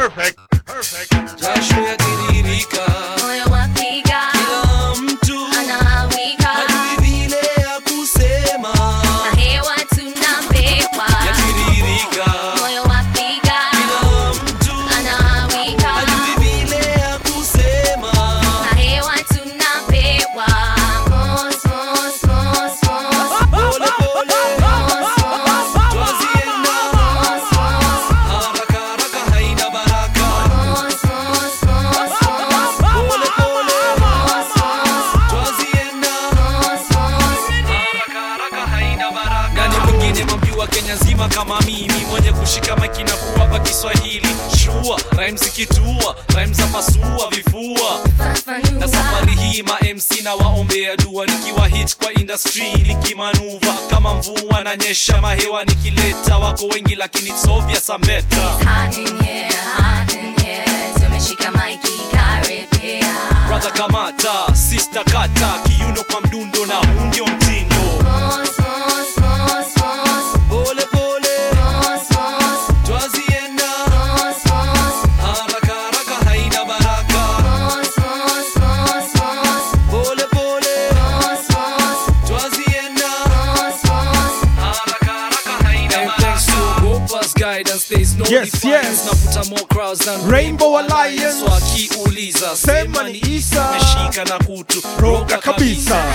Perfect. Perfect. jasho mahewa nikileta wako wengi lakini it's obvious I'm crowds Rainbow Alliance. Wakiuliza Sema ni Isa. meshika na kutu Roga kabisa.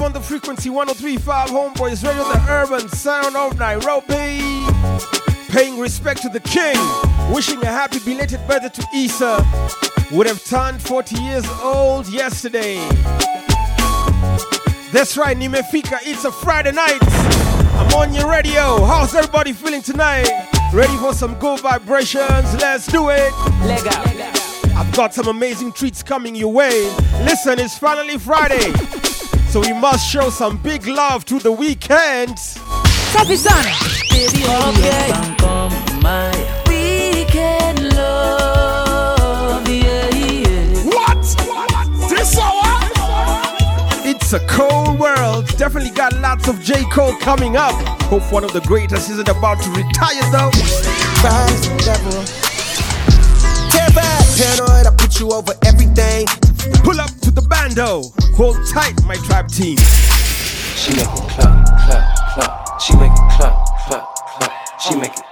On the frequency 1035 Homeboys Radio, the urban sound of Nairobi. Paying respect to the king. Wishing a happy belated birthday to Issa. Would have turned 40 years old yesterday. That's right, Nimefika. It's a Friday night. I'm on your radio. How's everybody feeling tonight? Ready for some good vibrations? Let's do it. I've got some amazing treats coming your way. Listen, it's finally Friday. So we must show some big love to the weekend. Safi sana. Baby, okay. My weekend love, yeah, yeah. What? This hour? It's a cold world. Definitely got lots of J. Cole coming up. Hope one of the greatest isn't about to retire though. rise level. Terrified, paranoid, I put you over everything. Pull up to the bando. Hold tight, my tribe team. She make it clap, clap, clap. She make it clap, clap, clap. She make it.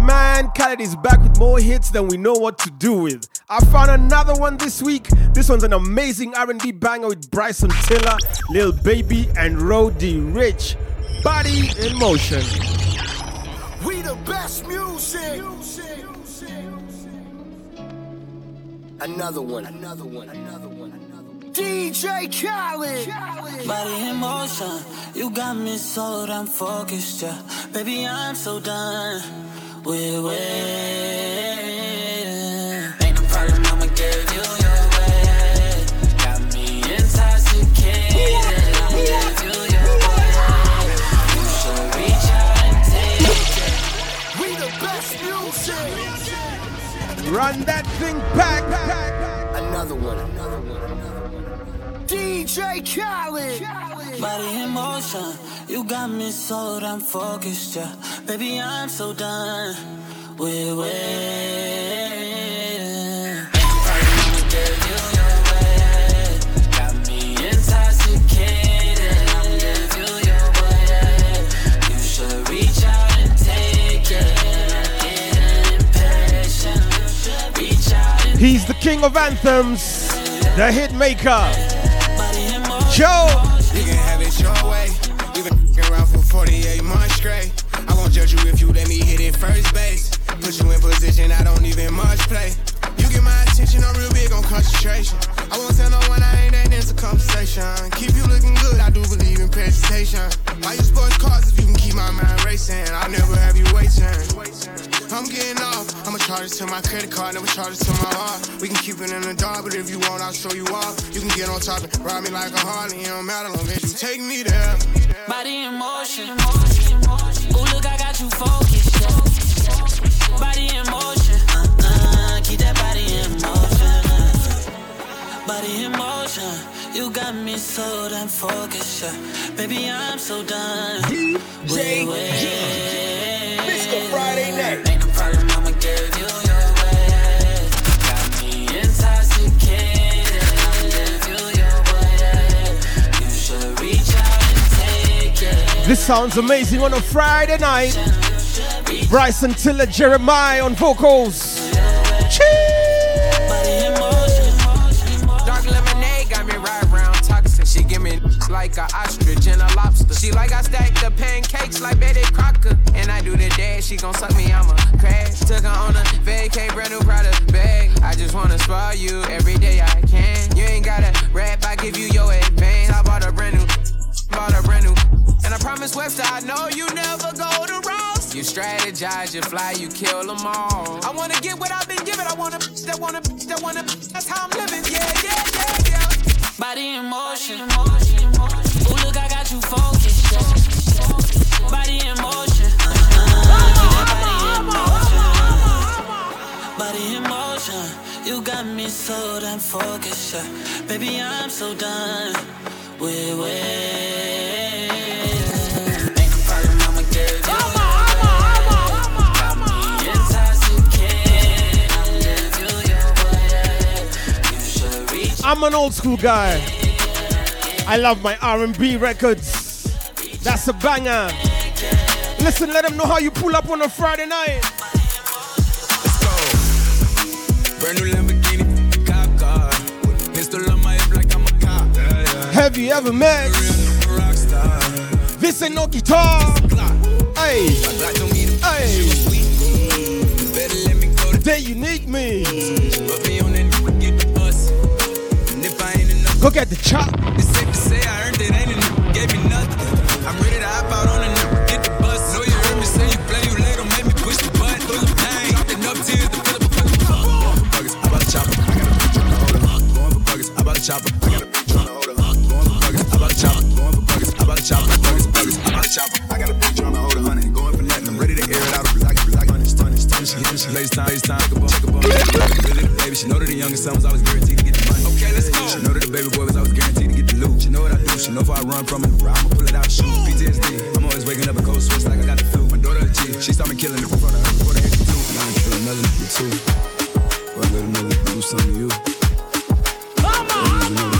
Man, Khaled is back with more hits than we know what to do with. I found another one this week. This one's an amazing R&B banger with Bryson Tiller, Lil Baby, and Roddy Ricch. Body in motion. We the best music. Another one, another one, another one, another one. DJ Khaled. Body in motion, you got me so damn focused, yeah. Baby, I'm so done with waiting. Ain't no problem, I'ma give you your way. Got me intoxicated, I'ma give you your way. You should reach out and take it. We the best music. Run that thing back. Another one, another one, another one. DJ Khaled. Body in motion, you got me so damn focused, yeah. Baby, I'm so done with waiting. Problem, I'ma give you your way. Got me intoxicated, I'ma give you your way. You should reach out and take it. Impatient. Reach out and He's the king of anthems, the hit maker. Joe. You can have it your way. You been around for much straight. I won't judge you if you let me hit it first base. Put you in position, I don't even much play. You get my attention, I'm real big on concentration. I won't tell no one I ain't ain't into conversation. Keep you looking good, I do believe in presentation. Why you sports cars if you can keep my mind racing? I'll never have you waiting. I'm getting off, I'ma charge it to my credit card, never charge it to my heart. We can keep it in the dark, but if you want, I'll show you off. You can get on top and ride me like a Harley, it don't matter long as you take me there. Body in motion. Ooh, look, I got you focused. Yeah. Body in motion. Uh-uh, keep that body in motion. Body in motion. You got me so damn focused. Yeah. Baby, I'm so done. Wait, wait. This sounds amazing on a Friday night. Bryson Tiller Jeremiah on vocals. Dark lemonade got me right round toxic. She give me like a ostrich and a lobster. She like I stack the pancakes like Betty Crocker. And I do the dash, she gon' suck me, I'm a crash. Took her on a vacay, brand new product bag. I just wanna spoil you every day I can. You ain't gotta rap, I give you your advance. I bought a brand new, bought a brand new. And I promise Webster, I know you never go to Ross. You strategize, you fly, you kill them all. I wanna get what I've been given. I wanna, that wanna, that wanna, that's how I'm living. Yeah, yeah, yeah, yeah. Body in motion. Ooh, look, I got you focused. Yeah. Body in motion. Keep that body in motion. Body in motion. You got me so damn focused. Yeah. Baby, I'm so done. Wait, wait. I'm an old school guy. I love my R&B records. That's a banger. Listen, let them know how you pull up on a Friday night. Let's go. Brand new Lamborghini, cop car. Pistol on my hip like I'm a cop. Yeah, yeah. Have you ever met? Real rock star. This ain't no guitar. Hey, My black don't need a hey. You better me Go get the chop. it's safe to say I earned it. Ain't enough, gave me nothing. I'm ready to hop out on the get the bus. Know you heard me say you play, you late, don't make me push the button. Full of pain, dropped enough tears to fill up a Going for buggers, I bought a chopper. I got a bitch on the holder. Going for buggers, I bought a chopper. I got a bitch on the holder. Going for buggers, I bought a chopper. Going for buggers, I bought a chopper. Buggers, buggers, I bought a chopper. I got a bitch on the holder, honey. Going for nothing, I'm ready to air it out. She hit me, she lays time, lays time. Check a bum, check a bum. Really the baby, she know that the youngest son was always guaranteed to get the money. Okay, let's go. She know that the baby boy was always guaranteed to get the loot. She know what I do. She know if I run from it, I'ma pull it out, shoot. PTSD. I'm always waking up a cold sweats like I got the flu. My daughter a G. She saw me killing it in front of her before the two. And I ain't kill another nigga too. Or I let another do something to you. Let's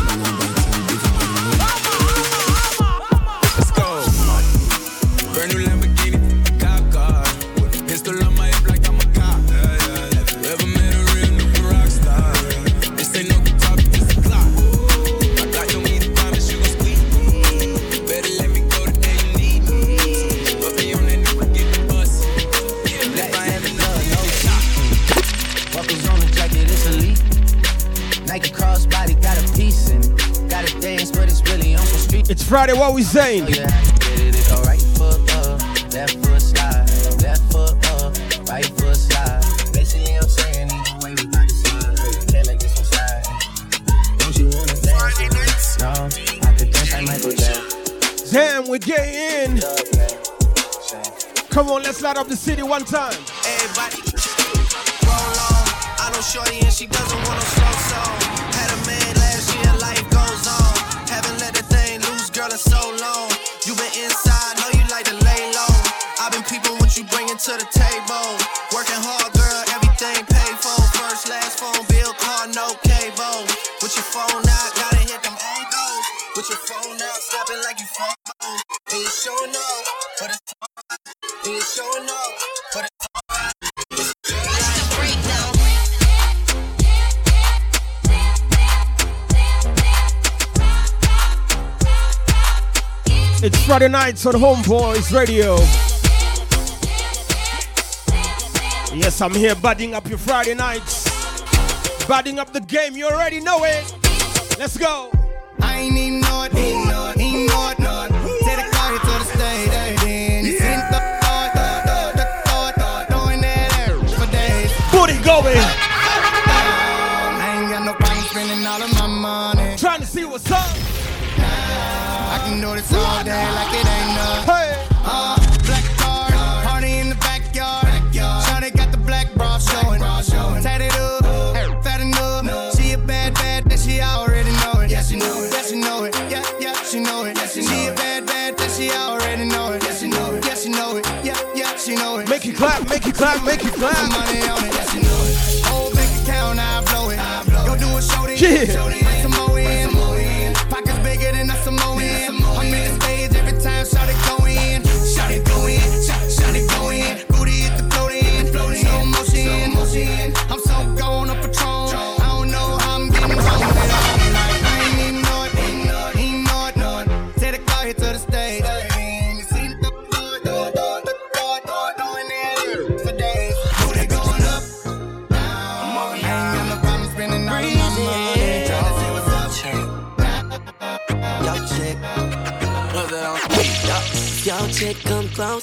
Friday, what we saying? You have to get it, it go right foot up, left foot slide, left foot up, right foot slide. Basically, I'm saying either way we to slide. Can't let this one slide. Don't you wanna dance? No, I could dance like Michael Jackson. Damn, we're getting in. Come on, let's light up the city one time. Everybody roll on. I know Shorty and she doesn't want no slow song. So long. You been inside, know you like to lay low. I've been peeping what you bringing to the table. Friday nights on Homeboys Radio. Yes, I'm here budding up your Friday nights. Budding up the game, you already know it. Let's go. I ain't make it clap, make it Some clap. money on it. Yeah, she know it. Whole bank account, I blow it. Go do a show then. Yeah. Bring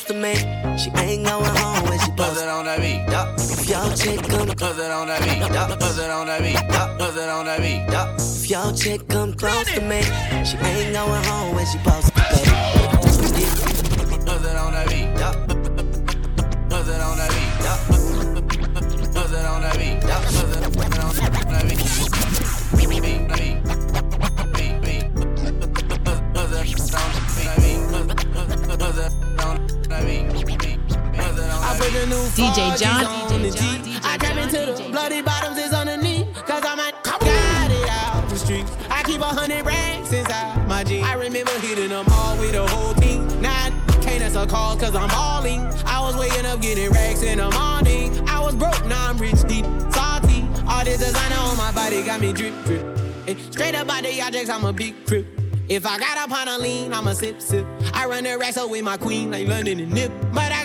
to me, she ain't going home when she buzz it on that beat. If your chick come Buzz it on that beat. Buzz it on that beat. Buzz it on that beat. If your chick come close to me, she ain't going home when she supposed DJ 4Gs John. on the G. I trap into the bloody bottoms is underneath. Cause I'm a got it out the streets. I keep a hundred racks inside my jeans. I remember hitting them all with the whole team. Now can't answer calls cause I'm balling. I was waking up getting racks in the morning. I was broke, now I'm rich, deep, salty. All this designer on my body got me drip, drip. Straight up out the objects, I'm a big crip. If I got up on a lean, I'ma sip, sip. I run the racks up with my queen, like London and Nip. But I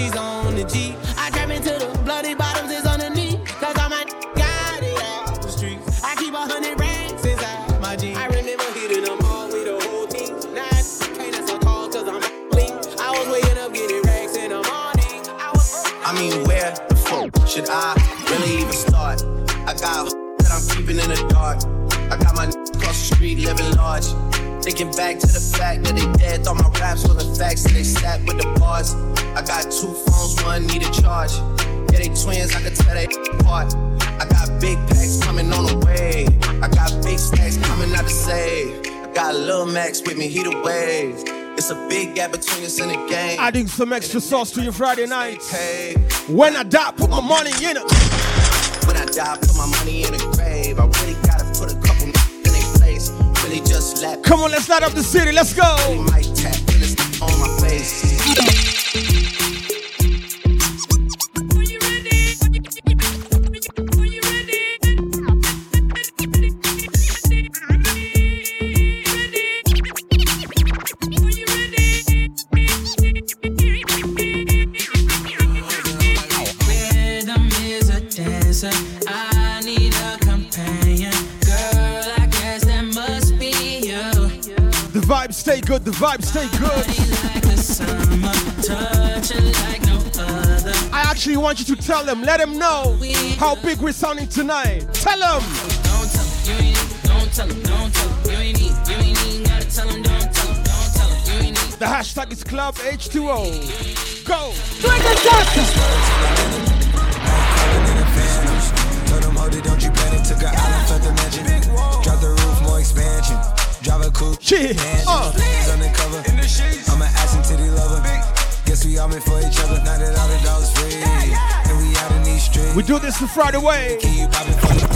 4Gs on the G. I trap into the bloody bottoms is underneath. Cause I'm a got it the streets. I keep a hundred racks inside my jeans. I remember hitting them all with the whole team. Now can't answer calls cause I'm lean. I was waking up getting racks in the morning. I was. I mean, where the fuck should I really even start? I got that I'm keeping in the dark. I got my across the street living large. Thinking back to the fact that they dead, thought my raps wasn't facts, so they stacked with the bars. I got two phones, one need a charge. Yeah, they twins, I could tell they apart. I got big packs coming on the way. I got big stacks coming out to save. I got Lil Max with me, he the wave. It's a big gap between us in the game. Adding some extra sauce to your Friday night. Hey. When I die, put my money in it. When I die, put my money in the grave. I really gotta put a couple in their place. Really just Come on, let's light up the city. Let's go. Good. The vibes stay good. Like the summer, touching like no other. I actually want you to tell them, let them know how big we're sounding tonight. Tell them. Don't tell him, you ain't need, don't tell him, don't tell him, you ain't need, you ain't even gotta tell him, don't tell him, don't tell him, you ain't need. The hashtag is Club H2O. Go. Told them, hold it, don't you panic. Took an island, felt the mansion. Drop the roof, more expansion. Drive a coupe. Shit. Hands Uh. undercover. I'm an ass and titty lover. Guess we all meant for each other. Now that all the dogs free. And we out in these streets. We do this the Friday way. Keep popping for the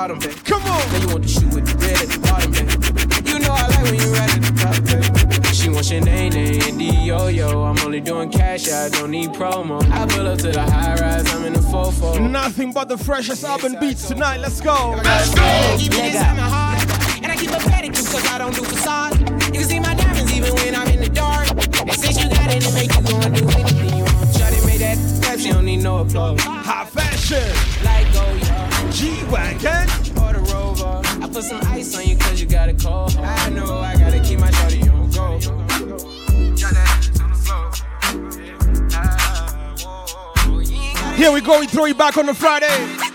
bottom, babe. Come on. Now you want the shoe with the red at the bottom, babe. You know I like when you right at the top, babe. She wants your name, and the yo-yo. I'm only doing cash, I don't need promo. I pull up to the high rise, I'm in the fofo. Nothing but the freshest urban beats tonight. Let's go. Keep it inside my heart, and I keep a pedicure cause I don't do facade. You can see my diamonds even when I'm in the dark. And since you got it, it make you go and do anything you want. Shawty made that step, she don't need no applause. High fashion. G-Wagon. or the rover. I put some ice on you cause you got a cold. I know I gotta keep my shorty on go. Got that to the floor. Ah, whoa, you ain't gotta Here we go. We throw you back on the Friday.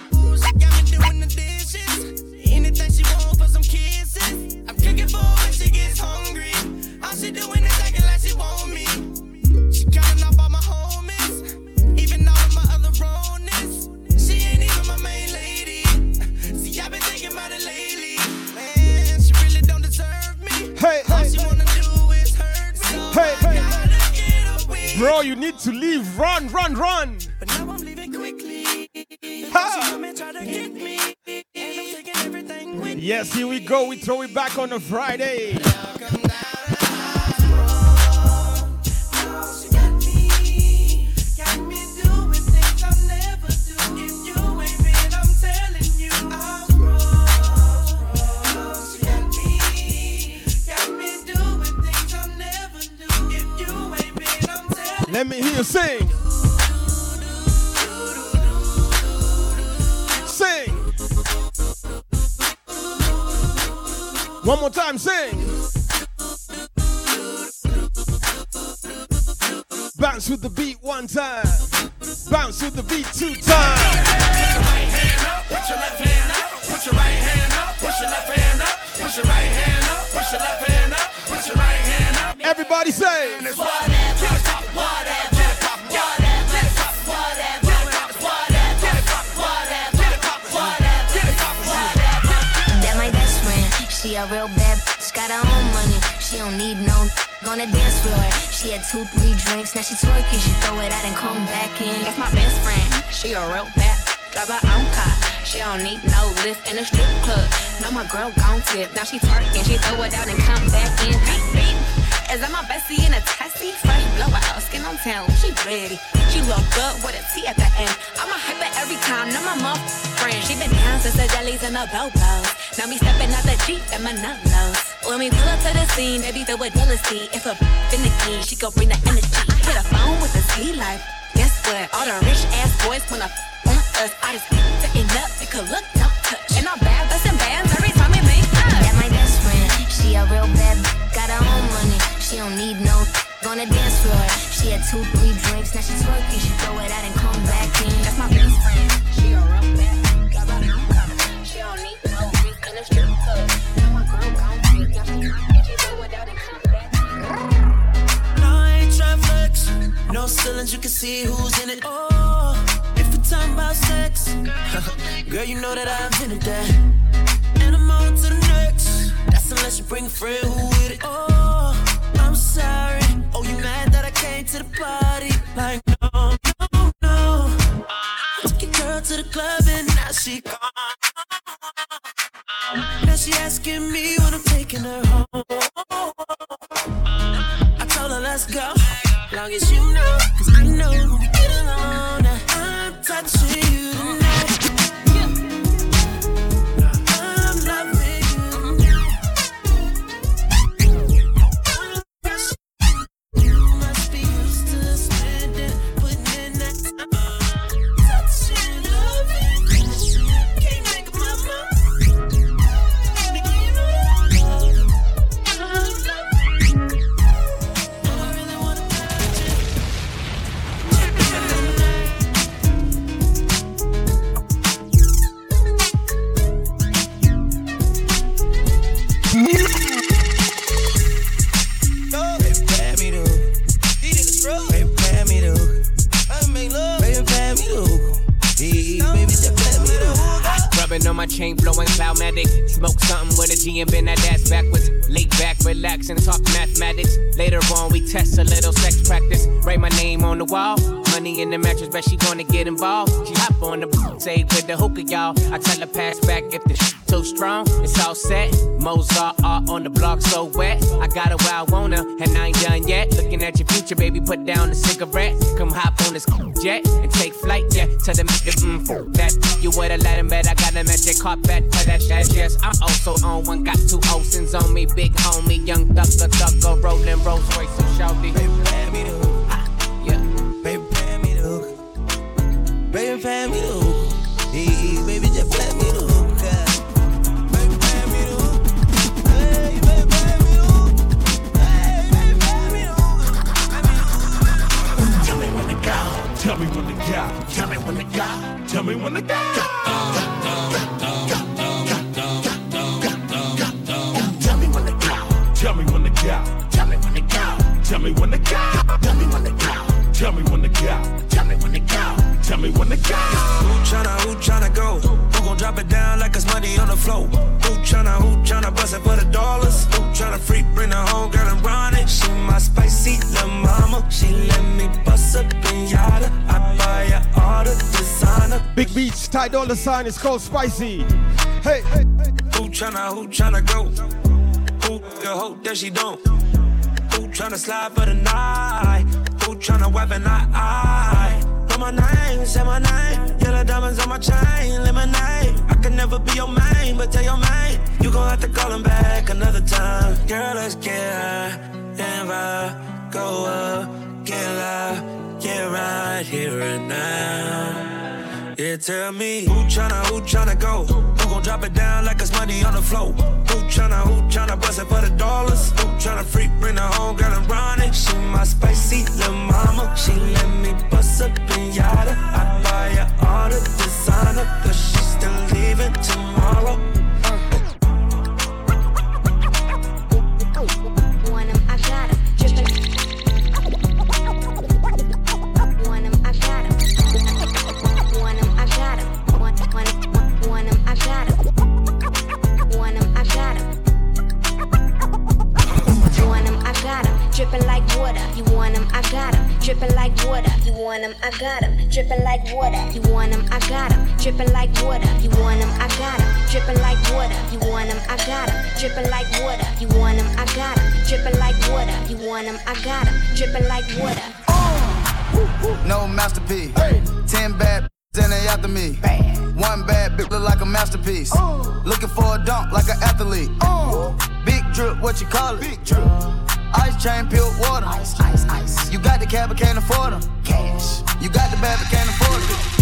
Bro, you need to leave. Run, run, run. But now I'm leaving quickly. Ha! She come and try to get me. And I'm taking everything with me. Yes, here we go. We throw it back on a Friday. Sing. Sing. One more time, sing. Bounce with the beat one time. Bounce with the beat two times. Put your right hand up, put your left hand up, put your right hand up, push your left hand up, push your right hand up, push your left hand up, push your right hand up. Everybody say. Real bad bitch, got her own money. She don't need no on the dance floor. She had two, three drinks, now she twerking. She throw it out and come back in. That's my best friend. She a real bad. Drive her own car. She don't need no lift in a strip club. No, my girl gon' tip. Now she twerking. She throw it out and come back in. Beep, beep. Is that my bestie in a testy? Fresh blowout, skin on town. She ready. She look good with a T at the end. I'm a hyper every time. Now my mom friend. She been down since the jellies and the bobos. Now me stepping out the Jeep and my nut lows. When we pull up to the scene, they be filled with jealousy. If a finicky, she gon' bring the energy. Hit a phone with a T life. Guess what? All the rich ass boys wanna on us. I just sitting up, it could look, don't touch. And I'm bad, bustin' bands every time we link up. That my best friend. She a real bad got her own money. She don't need no on the dance floor. She had two, three drinks, now she twerking. She throw it out and come back in. That's my best friend. She a real bad. She don't need no drink in a strip club. Now my girl gone free, now she throw it out and come back in. No, I ain't trying flex. No ceilings, you can see who's in it. Oh, if we're talking about sex, girl, you know that I invented that. And I'm on to the next. That's unless you bring a friend who with it. Oh, I'm sorry. Oh, you mad that I came to the party? Like, no, no, no. Took your girl to the club and now she gone. Now she asking me when I'm taking her home. I told her let's go, long as you know, when the guy Dollar sign is called Spicy. Hey, hey Who tryna, who tryna go? Who the hope that she don't? Who tryna slide for the night? Who tryna weapon eye eye? Know my name, say my name. Yellow diamonds on my chain, lemonade. I can never be your main, but tell your main you gon' have to call him back another time. Girl, let's get high and vibe, go up, get loud, get right here and now. Yeah, tell me who tryna, who tryna go? Who gon' drop it down like it's money on the floor? Who tryna, who tryna bust it for the dollars? Who tryna freak, bring the home, girl and run? She my spicy little mama. She let me bust up in yada. I buy her all the designer, but she still leaving tomorrow. Got 'em. Drippin' like water. You want 'em, I got 'em. Drippin' like water. You want 'em, I got 'em. dripping like water. You want 'em, I got 'em. dripping like water. You want 'em, I got 'em. dripping like water. You want 'em, I got 'em. dripping like water. You want 'em, I got 'em. dripping like water. Uh. No masterpiece. Ten bad and they after me. One bad bitch look like a masterpiece. Uh. Looking for a dunk like an athlete. Uh. Big drip, what you call it? Big drip. Ice chain, pure water. Ice, ice, ice. You got the cab, but can't afford them. Cash. You got the bad, but can't afford it.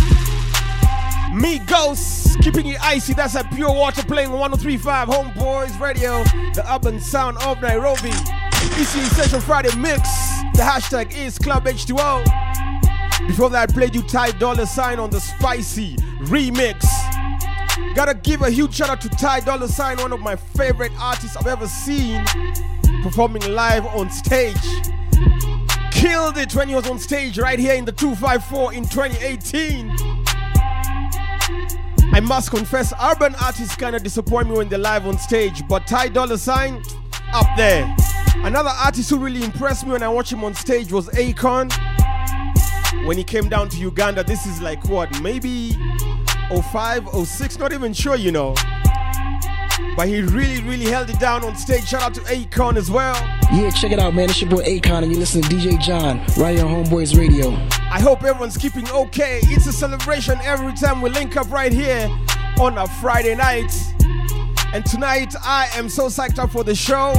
Migos, keeping it icy. That's a pure water playing on 1035 Homeboys Radio, the urban sound of Nairobi. EC Essential Friday mix. The hashtag is Club H2O. Before that, I played you Ty Dolla Sign on the Spicy remix. Gotta give a huge shout out to Ty Dolla Sign, one of my favorite artists I've ever seen performing live on stage. Killed it when he was on stage right here in the 254 in 2018. I must confess, urban artists kind of disappoint me when they're live on stage, but Ty Dolla Sign, up there. Another artist who really impressed me when I watched him on stage was Akon. When he came down to Uganda, this is like what, maybe 05, 06, not even sure, you know. But he really, really held it down on stage. Shout out to Akon as well. Yeah, check it out, man. It's your boy Akon, and you listen to DJ John right here on Homeboys Radio. I hope everyone's keeping okay. It's a celebration every time we link up right here on a Friday night. And tonight, I am so psyched up for the show.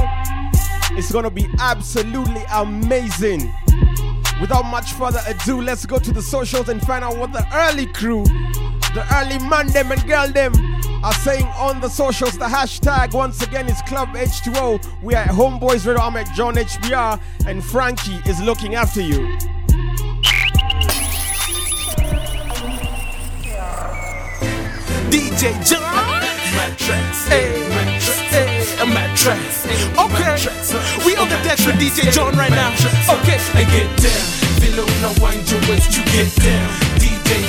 It's gonna be absolutely amazing. Without much further ado, let's go to the socials and find out what the early crew, the early man them and girl them are saying on the socials. The hashtag once again is Club H2O. We are at Homeboys Radio. I'm at John HBR, and Frankie is looking after you. DJ John. Mattress. Hey, hey, a mattress. Okay, we on the deck with DJ John right now. Okay, and get down. Below now wind your waist to get down.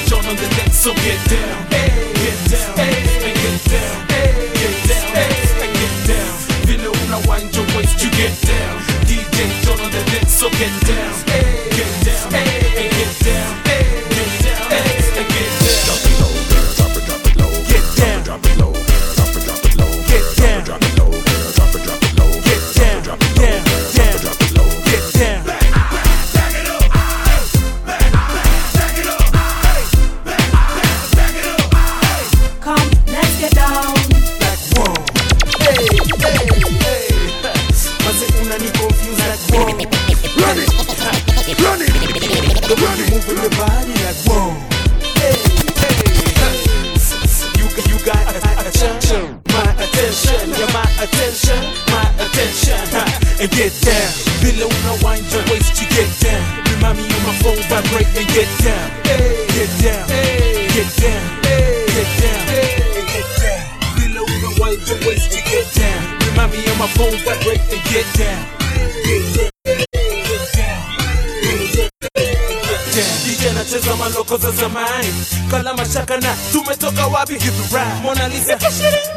John on the deck, so get down. Get down. And get down. Get down. Hey, and get down. Below now wind your waist to get down. DJ on the deck, so get down. Get down. And get down. Ha. And get down, below now wind your waist, you get down. Remind me of my phone vibrate and get down, get down, get down, get down. Below now wind your waist, you get down. Remind me of my phone vibrate and get down. DJ anacheza maloko za zamani. Kala mashaka na tumetoka wapi? Mona Lisa.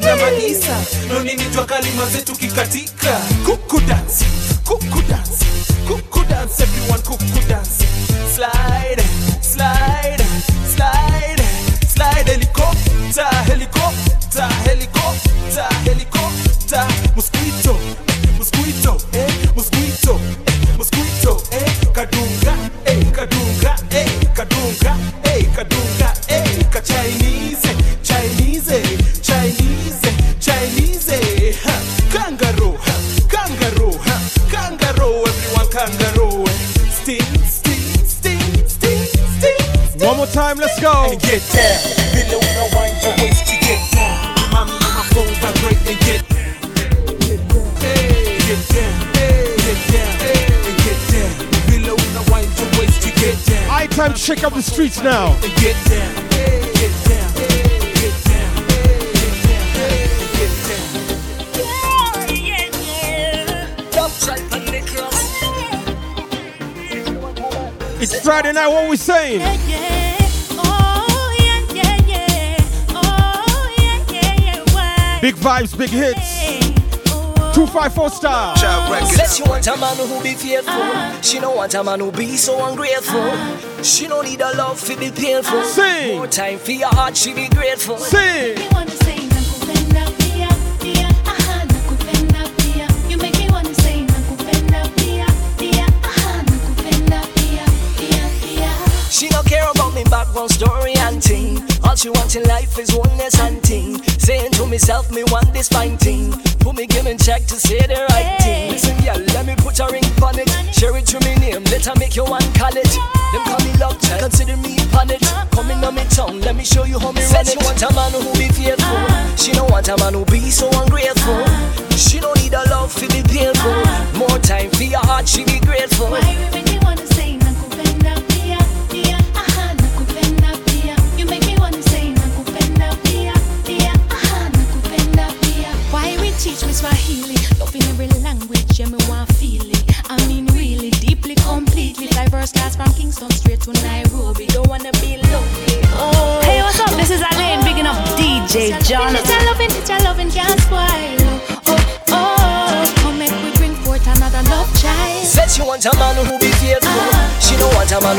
Na Malisa nonini jua kalima zetu kikatika. Kuku dance kuku dance time up the streets now. Get down, get down, get down, get down, get down. It's Friday night, what we saying? Big vibes, big hits. 254 style. Said she want a man who be faithful. She don't want a man who be so ungrateful. She don't need a love to be painful. Ah. Sing. More time for your heart, she be grateful. Sing. She don't care about me background story and thing. All she wants in life is oneness and thing. Saying to myself, me want this fine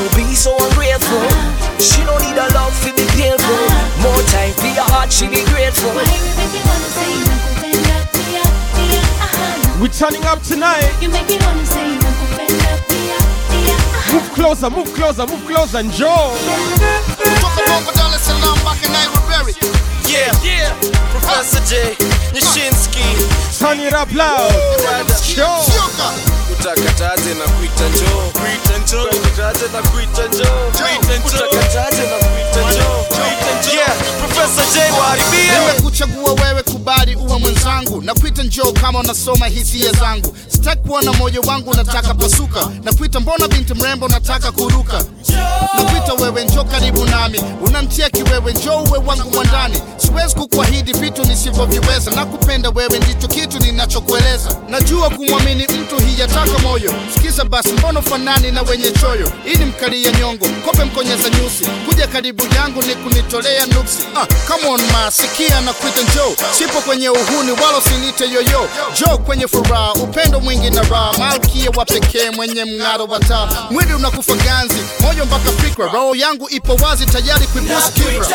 don't want a man who be so ungrateful. She don't need a love to be painful. More time for your heart, she be grateful. We're turning up tonight. You make me wanna say, Uncle Bella, Pia, Pia. Move closer, move closer, move closer, and Joe. Toka Bongo, Dar es Salaam, back in Nairobi. Yeah, yeah. Professor Jay, Nyashinski. Turn it up loud. Joe. Utakataje na kuita njoo. Professor J. Waharibia. nimekuchagua wewe kubali uwe mwenzangu. Na kuita njoo kama unasoma hisia zangu. Sitaki kuona moyo wangu nataka pasuka. Na kuita mbona binti mrembo nataka kuruka? Na kuita wewe njoo karibu nami. Unamtia kiwewe njoo uwe wangu wa ndani. Siwezi kukuahidi vitu nisivyoviweza. Na kupenda wewe ndicho kitu ninachokueleza. Najua kumwamini mtu hiyataka moyo. Sikiza basi mbono fanani na wenye choyo? Ili mkalia nyongo kope mkonyeza nyusi. Kuja karibu yangu ni kunitolea nuksi. Ah, come on ma sikia na kuita njoo sipo kwenye uhuni wala usinite yoyo. Jo kwenye furaha upendo mwingi na raha. Malkia wa pekee mwenye mng'aro wa taa. Mwili unakufa ganzi moyo mpaka fikra. Roho yangu ipo wazi tayari kuibusu kibra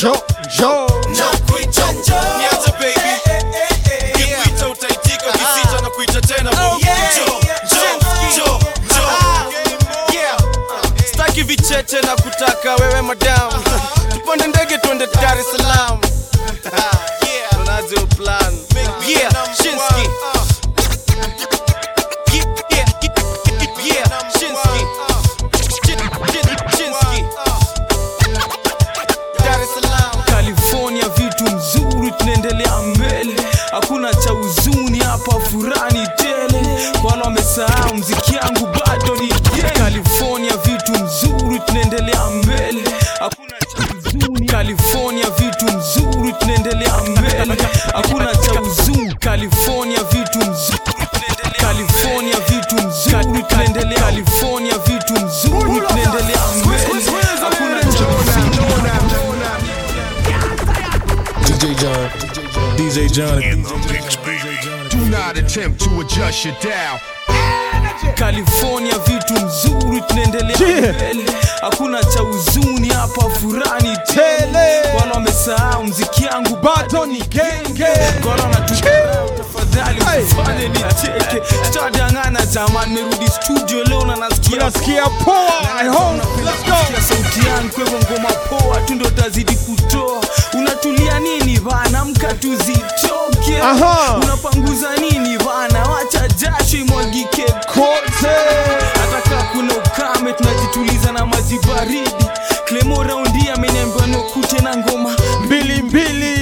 Jo Sitaki vicheche na kutaka wewe madam. Tupande ndege twende dar es salaam. Tunazo plan. Yeah. shinski mbele, hakuna cha huzuni. California vitu mzuri, California vitu mzuri, tunaendelea California vitu mzuri, tunaendelea mbele, hakuna cha. DJ John. DJ John. DJ John. Do not attempt to adjust your dial. California vitu nzuri, tunaendelea mbele, hakuna cha huzuni hapa, furani tele. Wala wamesahau mziki yangu bado ni genge, wala wanatukarau, tafadhali usifanye nicheke. Sitadangana jamani, merudi studio leo na nasikia nasikia poa. I hope. Let's go. Sauti yangu, kwa ngoma poa tu ndo tazidi kutoa. Unatulia nini bana, mka tuzitoke. Unapanguza nini bana, wacha jasho imwagike maji baridi. Clemo raundi ameniambia nikute na ngoma mbili mbili.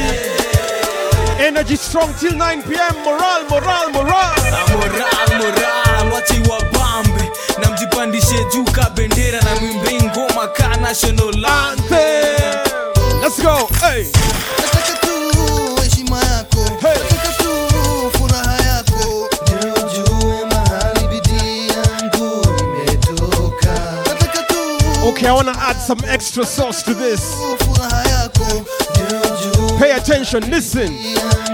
Energy strong till 9 p.m. Moral, moral, moral. Moral moral wa bambe na mjipandishe juu ka bendera na mwimbe ngoma ka national anthem let's go hey. Okay, I want to add some extra sauce to this. Pay attention, listen.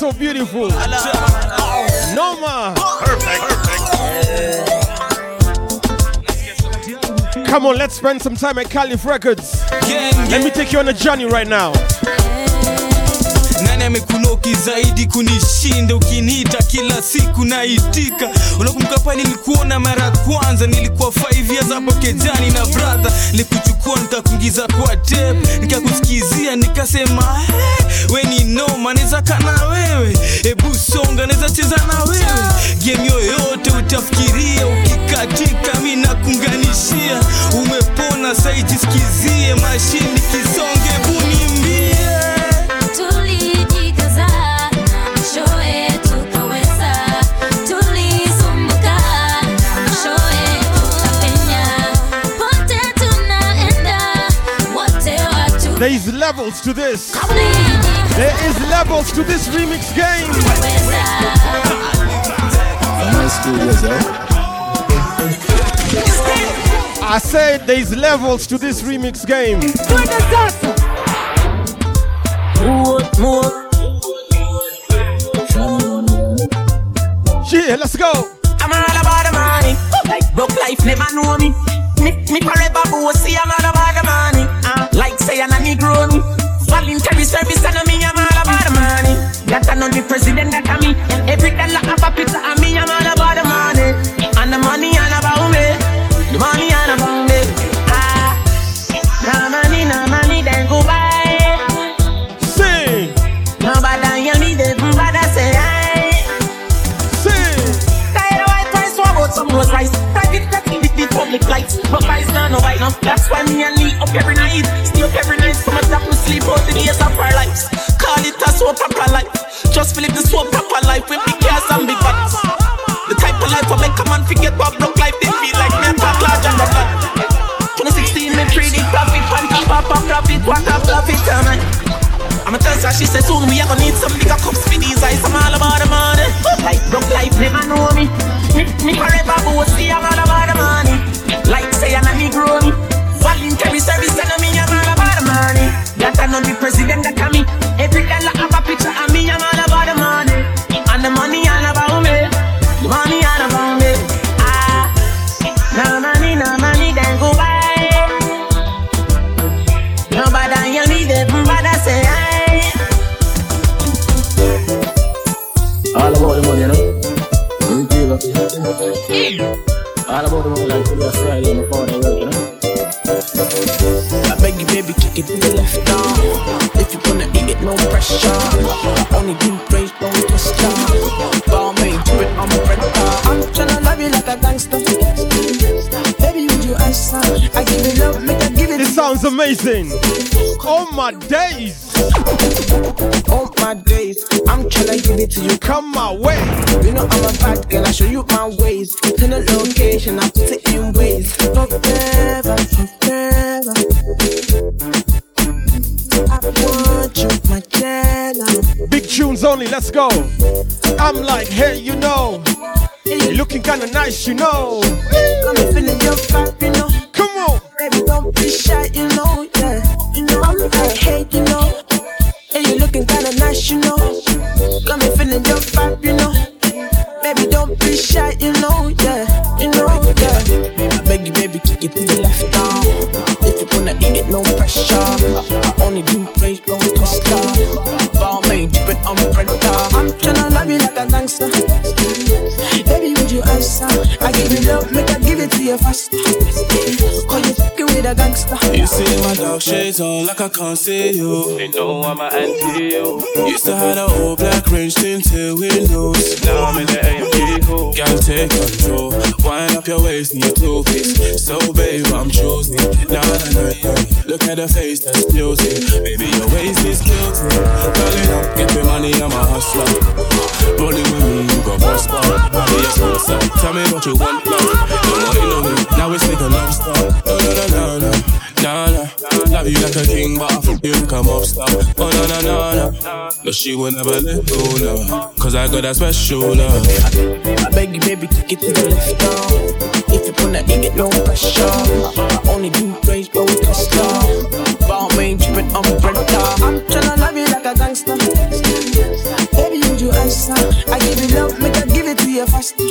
So beautiful. Noma. Come on, let's spend some time at Caliph Records. Let me take you on a journey right now. nani amekunoki zaidi kunishinda ukiniita kila siku naitika unakumbuka pa nilikuona mara ya kwanza nilikuwa 5 years hapo kejani na brother nilikuchukua nikakuingiza kwa tape. Nikakusikizia nikasema hey, we ni noma naweza kana wewe. Hebu songa naweza cheza na wewe. Game yoyote utafikiria ukikatika mi nakunganishia. Umepona saijisikizie mashini kisonge There is levels to this. There is levels to this remix game. I said there is levels to this remix game. Yeah, let's go. I'm all about the money. Broke life never know me. Me, me forever bossy. I'm all about the money. Like say I'm a Negro me. Voluntary service and me. I'm all about the money. That I know the president that I me. And every dollar a picture of me. I'm all about the money. And the money all about me. The money all about me. Ah, no money, no money, then go buy. Sing. Nobody hear me, then nobody say aye. Sing. Tired of white rice, so about some rose rice. Private the public lights. But guys, nah, no white now. That's why me and Lee up every night. Every night, so much that we sleep out the days of our lives. Call it a so proper life. Just feel it the so proper life with big cars and big bikes. The type of life I make a man forget what broke life they feel like me and large and that. 2016, me 3D profit, pan top up profit, what a profit, eh, man. I'm a her, she said soon we are gonna need some bigger cups for these eyes. I'm all about the money. Like broke life never know me. Me, me forever bossy. I'm all amazing. Oh my days. Dark shades on like I can't see you. They know I'm an anti you. Used to have the old black range tinted windows. Now I'm in the AMG cool. Girl, take control. Wind up your waist, need two piece. So, babe, I'm choosing. Nah, nah, nah, yeah. Look at the face that's beauty. Baby, your waist is guilty. Darling, up, get me money, I'm a hustler. Rolling with me, you got boss bar. Be a sponsor. Tell me what you want, love. Don't know you know me. Now it's like a love star. No, no, no, no, no. Nah, nah. Love you like a king, but I fuck you like a mob star. Oh, no, no, no, no. No, she will never let go, no. Cause I got that special love. I beg you, baby, kick it to the left down. If you wanna eat it, no pressure. I only do praise, don't twist up. Balmain, dripping umbrella. I'm tryna love you like a gangster. Baby, would you answer? I give you love, make I give it to you faster.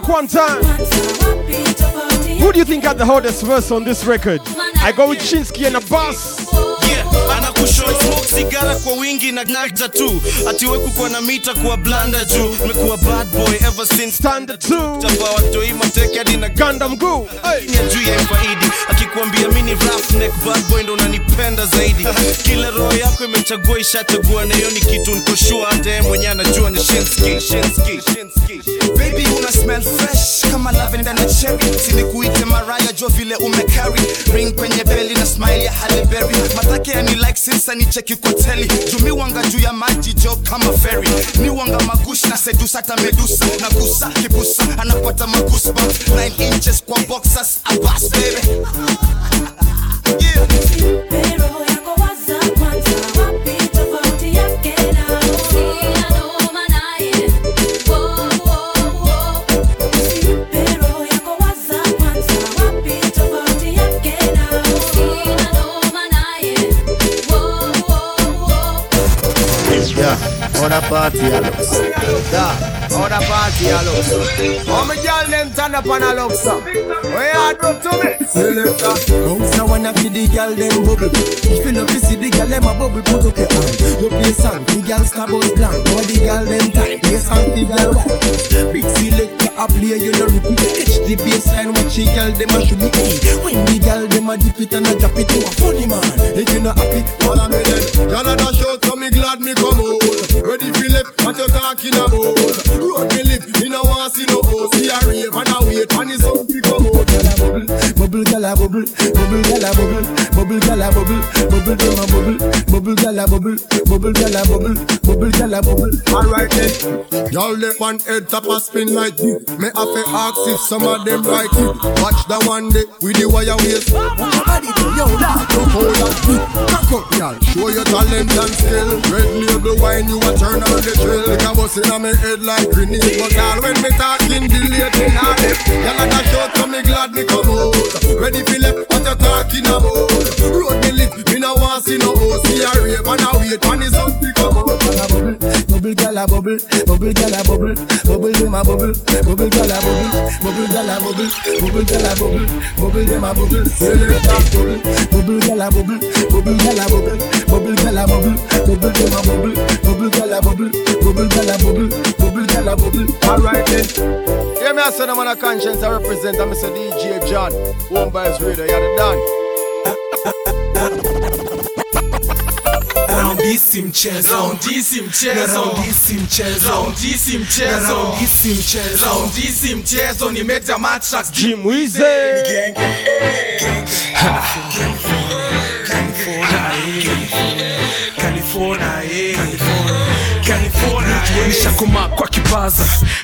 Back one time. Who do you think had the hardest verse on this record? I go with Shinsky and the boss. Anakushow smoke sigara kwa wingi na nagda tu. Atiwe kukwa na mita kuwa blanda juu. Mekuwa bad boy ever since standard 2 chapa watoi mateke hadi na ganda mguu. Ya juu ya faidi akikuambia mini roughneck bad boy ndo unanipenda zaidi. Kila roho yako imechagua ishachagua na hiyo ni kitu nikoshua hata yeye mwenyewe anajua ni Shinski, Shinski, Shinski. Baby una smell fresh kama lavender na cherry. Sinikuite maraya jo vile umecarry ring kwenye beli na smile ya Halle Berry. Matake yani like since ni cheki kuteli jumiwanga juu ya maji jo kama feri ni wanga magush na sedusa hata medusa na gusa kibusa anapata magusba 9 inches kwa boxers abas baby. Yeah, other party hello. Yeah, other party hello. All my girl them turn up on a love song. Where you drop to me? Selector. Bounce a wanna see the girl them bubble. If you love to see the girl them a bubble, put up your hand. You play song, the girl star bus blank. Now the girl them time, play song, the girl walk. Big selector a play, you know repeat. Catch the baseline, watch the girl them a should be. When the girl them a dip it and a drop it to a funny man. If you not happy, All a minute. A dash so me glad me come out. Ready left, what you talking about? Road me lip, me no want see no host. See a rave and a wait, and it's to come out. bubble gal a bubble, bubble gal a bubble, bubble gal a bubble, bubble them a bubble, bubble gal a bubble, bubble gal a bubble, bubble gal a bubble. Alright then, y'all left one head top a spin like this. Me have to ask if some of them like it. Watch the one day with the wire waist. Body do yo dog, Don't hold up. Cock up, y'all. Show your talent and skill. Red label wine, you a turn on the drill. Like a bus in my head like grenade. But all when me talking, delay me not. Y'all a dash out, so me glad me come out. Ready for left, what you talking about? Road me lit, me no want see no host. See a rave and a wait, it's up to come out. bubble gal a bubble, bubble gal a bubble, bubble them a bubble, bubble gal a bubble, bubble gal a bubble, bubble a bubble, bubble them a bubble. Bubble, bubble a bubble, Yeah, me I say I'm on a conscience I represent. I'm Mr. DJ John. One by his radio. You're the done. Raundisi mchezo, raundisi mchezo, raundisi mchezo, raundisi mchezo, raundisi mchezo, raundisi mchezo, nimeta matrax Jim Wize. California, eh. California, eh. Nishakoma kwa kipa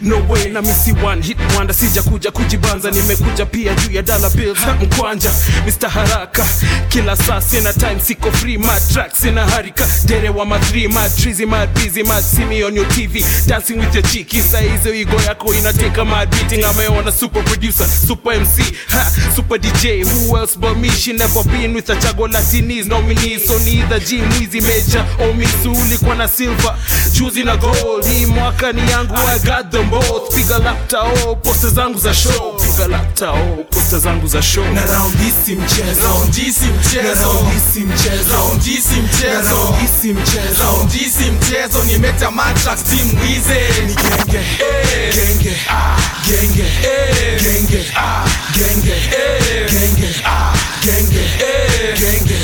no way na misi one hit wonder. Sija kuja kujibanza nimekuja pia juu ya dollar bills mkwanja. Mr. Haraka kila saa sina time siko free my track sina harika. Dere wa my three my trees my busy my see me on your TV dancing with your cheeky saizo ego yako inateka my beating ameona super producer super MC ha super DJ who else but me? She never been with a chago latinis nominees so neither G mwizi major or misu kwa na silver. Juzi na gold hii mwaka ni yangu I got them both. Piga laptao posta zangu za show. Piga laptao posta zangu za show. Na round hii si mchezo. Round hii si mchezo. Hii si mchezo. round hii si mchezo. Hii si mchezo. round hii si mchezo. Nimeta matrax team wize. Ni genge. Eh, genge. Ah. Genge. Eh, genge. Ah. Genge. Eh, genge. Ah. Genge. Eh, genge.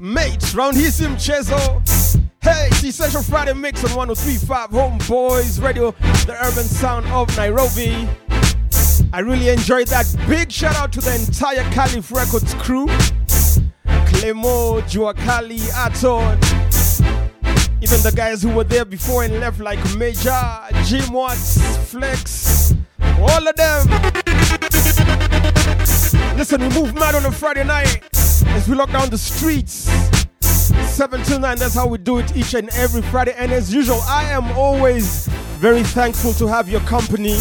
Mates, round hii si mchezo. Hey, it's Essential Friday Mix on 1035 Homeboyz Radio, the urban sound of Nairobi. I really enjoyed that. Big shout out to the entire Calif Records crew. Clemo, Jua Cali, Aton. Even the guys who were there before and left, like Major, Jim Watts, Flex, all of them. Listen, we move mad on a Friday night as we lock down the streets. 7 till 9, that's how we do it each and every Friday. And as usual, I am always very thankful to have your company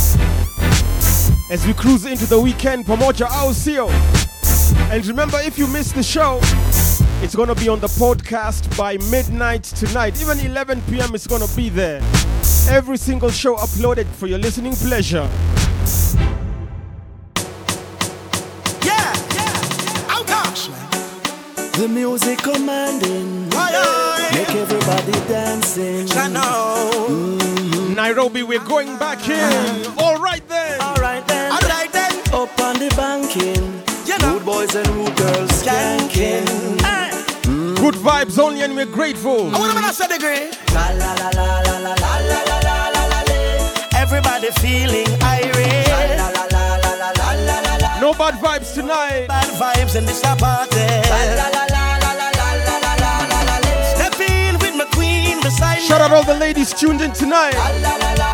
as we cruise into the weekend. Pamoja au sio? And remember, if you missed the show, it's gonna be on the podcast by midnight tonight. Even 11 p.m. is gonna be there. Every single show uploaded for your listening pleasure. The music commanding, make everybody dancing. Nairobi, we're going back in. All right then. All right then. All right then. Up on the banking, rude boys and rude girls skanking. Good vibes only, and we're grateful. I want to say degree. La la la la la la la la la la la la la. Everybody feeling irate. La la la la la la la la la. No bad vibes tonight. Bad vibes in this party. La la la Shout out all the ladies tuned in tonight.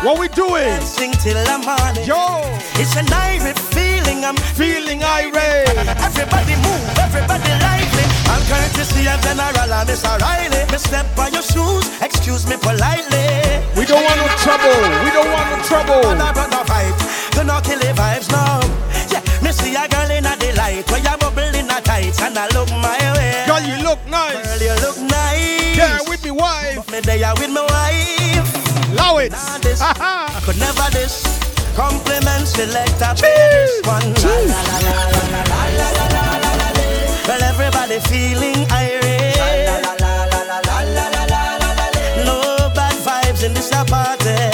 What we doing? Sing till morning. Yo, It's an irate feeling. I'm feeling irate. Everybody move, everybody lively. I'm courtesy of General Miss O'Reilly. Me step on your shoes, excuse me politely. We don't want no trouble. We don't want no trouble. I brought no fight, you know kill the vibes now. Yeah, me see a girl in a delight, where you bubble in a tights, and I look my way. Girl, you look nice. Girl, you look nice there with me wife. But me there with my wife. Low it. Nah. Could never this. Compliments select a one. Well, everybody feeling irate. No bad vibes in this apartment.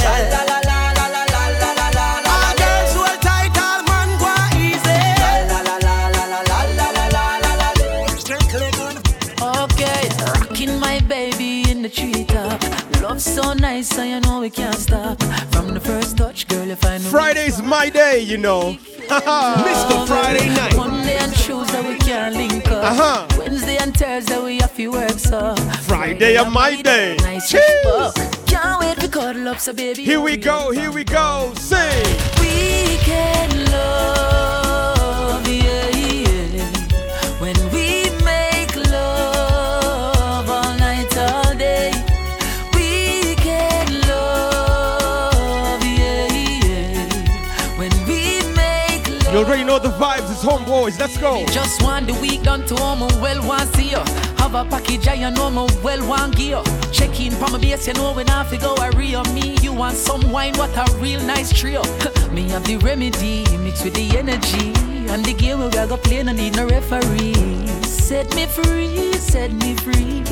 Love so nice, so you know we can't stop. From the first touch, girl, you find me. Friday's my day, you know. Mr. Friday night. Monday and Tuesday we can't link up. Uh-huh. Wednesday and Thursday we have to work so. Friday on my day. Nice Cheers. Can't wait to cuddle up, so baby. Here we go, here we go. Sing. We can love, You already know the vibes. It's homeboyz. Let's go. Just want the week done to home, well want see you. Have a package, I know me well want gear. Check in from my base, you know when I fi go a real me. You want some wine, what a real nice trio. me have the remedy, mixed with the energy. And the game we go play, no need no referee. Set me free, set me free.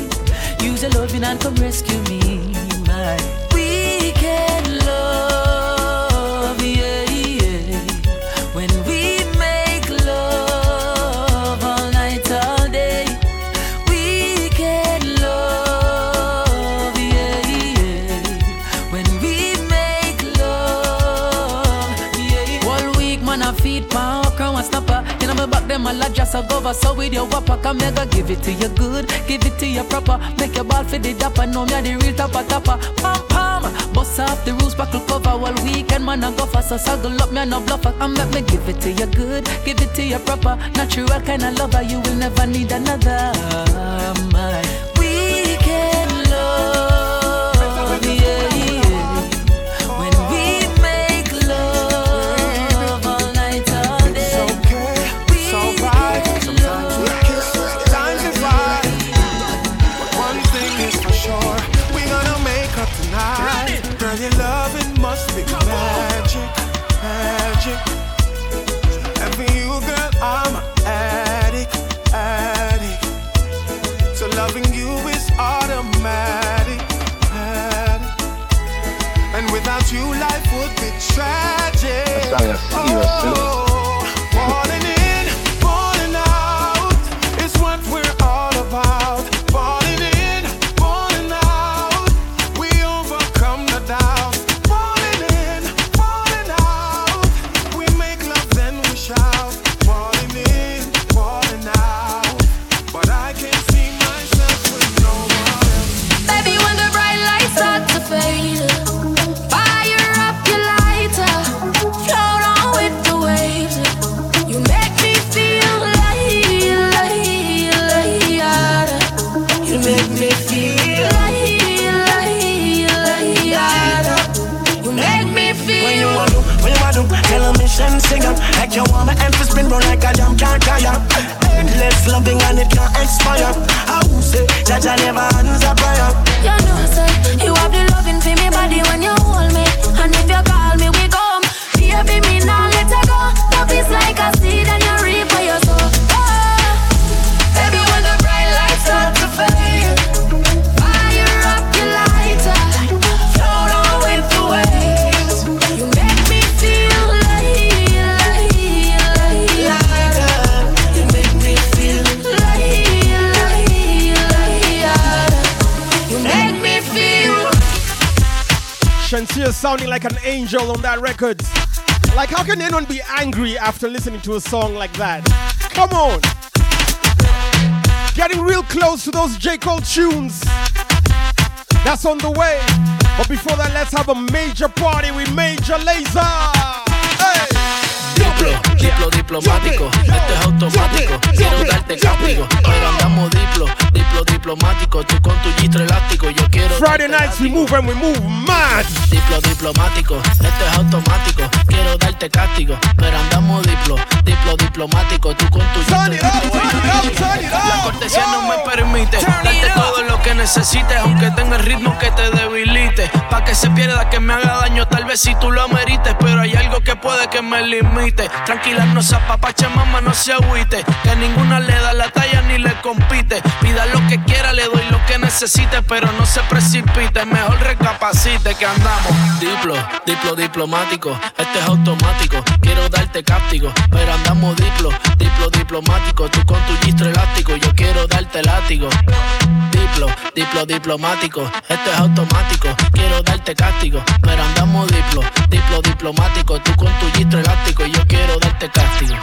Use your loving and come rescue me, my. We can love, them, I just a go over. So with your whopper, come go give it to you good, give it to you proper. Make your ball for the dapper, know me a the real topper topper. Pam pam. Bust off the rules, buckle cover all weekend. Man, I go fast, so saddle up, me, I no bluffer. And make me give it to you good, give it to you proper. Natural kind of lover, you will never need another. My weekend love, yeah. Would be tragic. Oh, falling loving and it can't expire. I will say, I never answer prayer. Sounding like an angel on that record. Like, how can anyone be angry after listening to a song like that? Come on! Getting real close to those J. Cole tunes. That's on the way. But before that, let's have a major party with Major Lazer. Diplo, diplo diplomático, esto es automático. Quiero darte castigo, pero andamos diplo, diplo diplomático. Tú con tu gistro elástico, yo quiero. Friday nights we move and we move mad. Diplo diplomático, esto es automático. Quiero darte castigo, pero andamos diplo, diplo diplomático. Tú con tu gistro La cortesía no me permite darte todo lo que necesites, aunque tenga el ritmo que te debilite. Pa' que se pierda, que me haga daño, tal vez si tú lo amerites. Pero hay algo que puede que me limite. No se apapache, mamá, no se agüite. Que ninguna le da la talla ni le compite. Pida lo que quiera, le doy lo que necesite, pero no se precipite. Mejor recapacite que andamos. Diplo, diplo diplomático, este es automático. Quiero darte castigo, pero andamos diplo, diplo diplomático. Tú con tu gistro elástico, yo quiero darte látigo. Diplo, diplo diplomático, esto es automático. Quiero darte castigo, pero andamos diplo, diplo diplomático. Tú con tu gistro elástico, yo quiero darte castigo.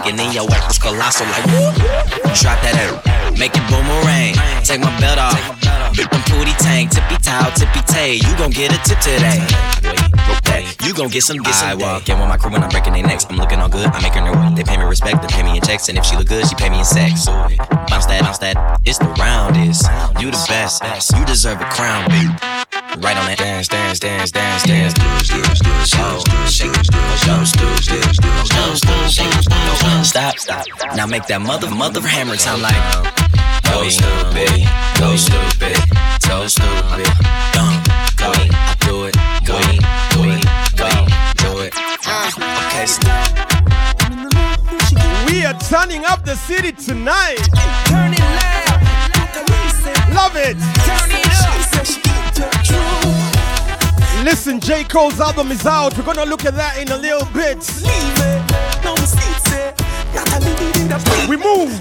And then your waist is colossal. Like whoop. drop that out, make it boomerang. Take my belt off, big them booty tank, tippy toe, tippy tay. You gon' get a tip today. Hey, you gon' get some, get some. I walk in with my crew when I'm breaking their necks. I'm looking all good, I'm making her work. They pay me respect, they pay me in checks, and if she look good, she pay me in sex. Bounce that, bounce that. It's the roundest. You the best, you deserve a crown, baby. Right on that dance, dance, dance, dance, dance. Oh, shake it, don't stupid, don't stupid, don't stop, stop. Now make that mother, mother hammer sound like. Go stupid, um, go stupid, so stupid. Don't go, I do it, go, go, go, do it. Okay, We are turning up the city tonight. Love it. Listen, J. Cole's album is out. We're gonna look at that in a little bit. We move.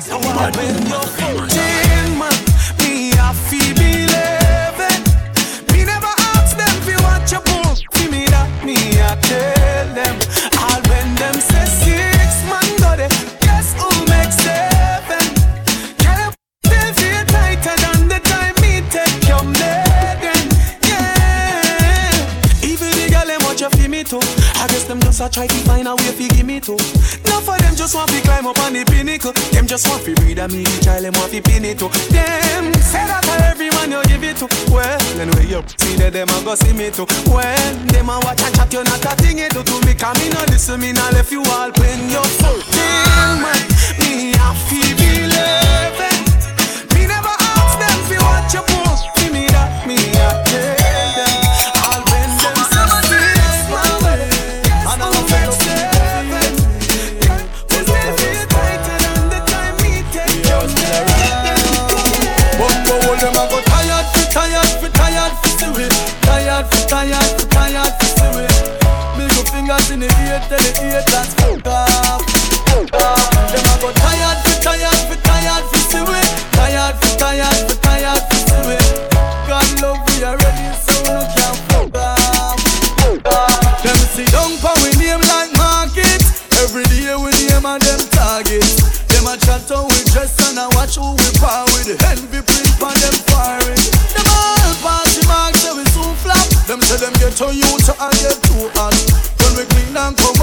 Try to find a way fi give me too. Enough for them just want to climb up on the pinnacle. Them just want to breed a me the child. Them want to pin it to. Them say that to everyone you give it to. Well, then anyway you see that them a go see me too. When them a watch and chat, you not a thing you do to me. Come me no listen, me not left you all when you fuck them. Me I feel believe it. Me never ask them fi watch your post. See me that me I tell fingers in the ear, tell the that's fuck off. Them a go tired, fi tired, fi tired, fi see it. Tired, fi tired, fi tired, fi see it. God love we already, so no can fuck off. Them see down pa we name like market. Every day we name and them targets. Them a chat how we dress and a watch who we par with. Envy print on them firing. Them all party marks say we soon flop. Them say them get to you to and get too hot. When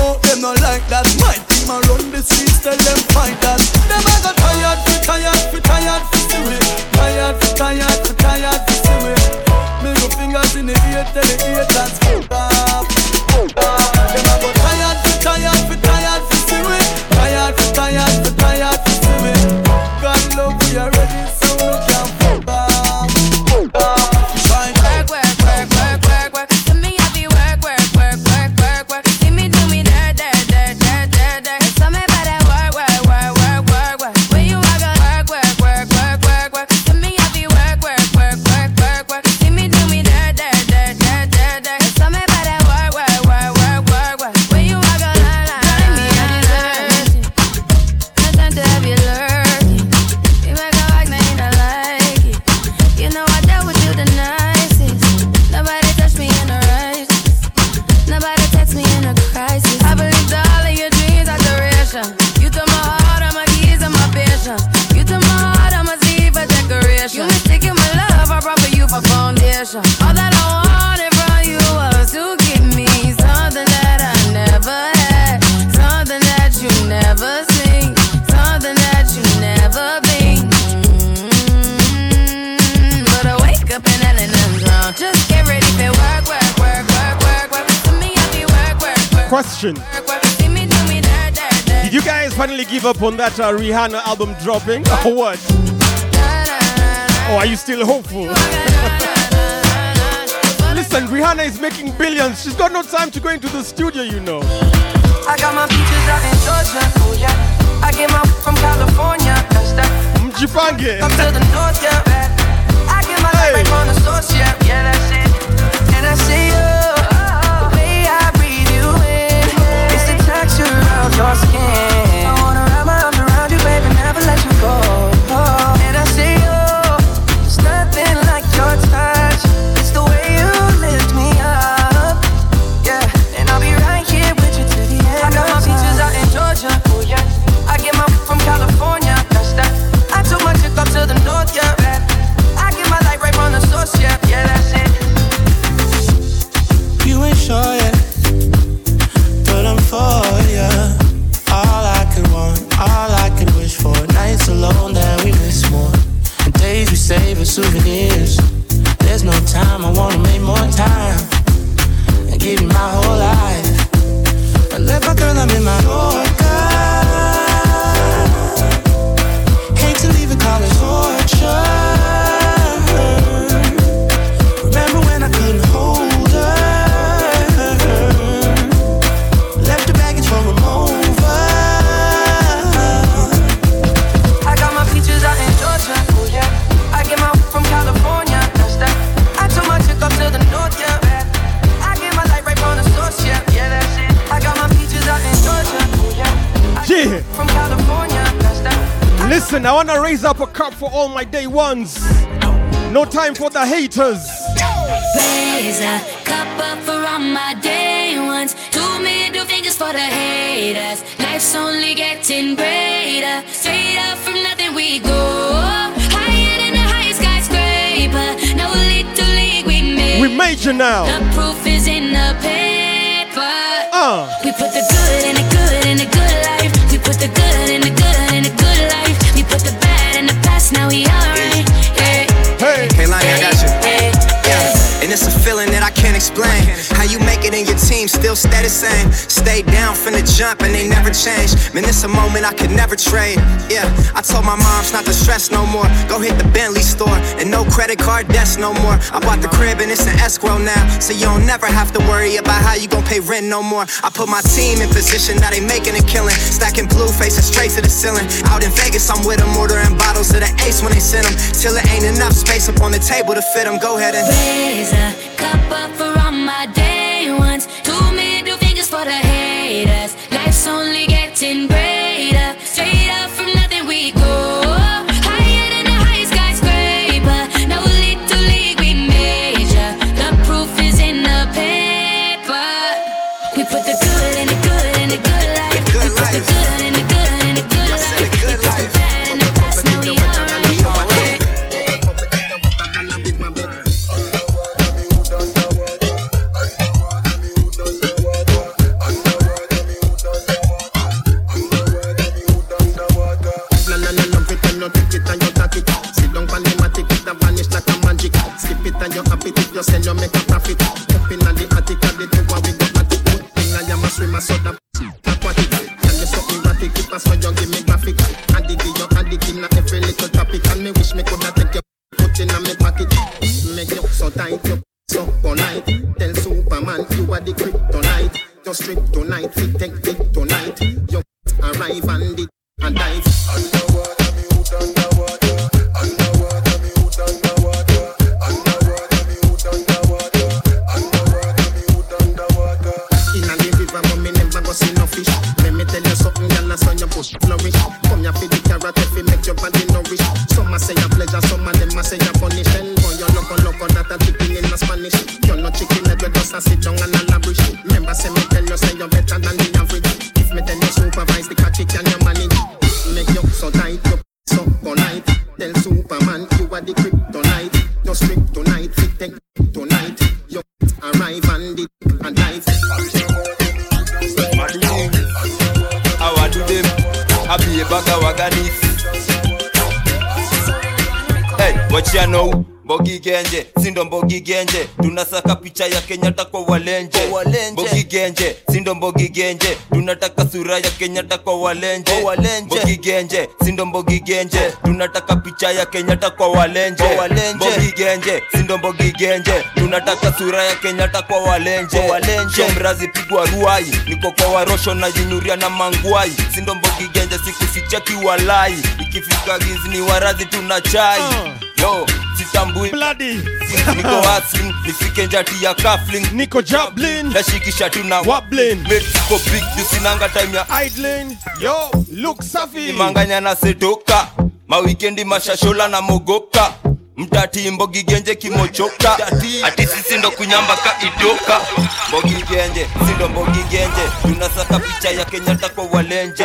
uh, Rihanna album dropping? Or what? Or are you still hopeful? I wanna raise up a cup for all my day ones. No time for the haters. Raise a cup up for all my day ones. Two middle fingers for the haters. Life's only getting greater. Straight up from nothing we go. Higher than the highest skyscraper. No little league we made. We major now. The proof is in the paper. Uh. We put the good in the good in the good life. We put the good in the good in the feeling that I can't explain. How you make it in your team still stay the same. Stay down from the jump and they never change. Man, it's a moment I could never trade. Yeah, I told my moms not to stress no more. Go hit the Bentley store and no credit card debts no more. I bought the crib and it's an escrow now, so you don't never have to worry about how you gon' pay rent no more. I put my team in position, now they making a killing. Stacking blue faces straight to the ceiling. Out in Vegas, I'm with them, ordering bottles of the ace when they send them. Till it ain't enough space up on the table to fit them. Go ahead and Raise cup up for all my day ones. Two middle fingers for the haters. Life's only getting greater. It and you if you sell, you make a profit. Up in the attic, and the two we got matic. Good thing I am a swimmer, so that aquatic. Can you stop erratic? Keep us when you give me graphic. Addict, you addict in every little topic. And me wish me coulda take you, put in a me pocket. Make you so tight, you so polite. Tell Superman you are the kryptonite. Just strip tonight, we take it tonight. You arrive and it and dive. Let me tell you something, girl, so your bush flourish. Come here for the carrot, if it make your body nourish. Some a say a pleasure, some of them a say a punish. Tell boy you loco loco that a chicken Bogi Genje, sindo Mbogi Genje, tunasaka picha ya Kenyatta kwa walenje. Mbogi Genje, sindo Mbogi Genje, tunataka sura ya Kenyatta kwa walenje. Mbogi Genje, sindo Mbogi Genje, tunataka picha ya Kenyatta kwa walenje. Mbogi Genje, sindo Mbogi Genje, tunataka sura ya Kenyatta kwa walenje. Shomrazi pigwa ruai, niko kwa warosho na Jinuria na mangwai. Sindo Mbogi Genje, sikuficha kiwalai, ikifika Gizni warazi tuna chai. Yo, sitambui bloody. Niko hustling nifike njati ya kafling. Niko jablin. Nashikisha tuna wablin. Metiko big tusinanga time ya idling yo look safi. Imanganya na setoka mawikendi mashashola na mogoka mtati mbogigenje kimochoka. Ati sisi ndo kunyamba ka idoka mbogigenje sindo mbogigenje tunasaka picha ya kenyatta kwa walenje.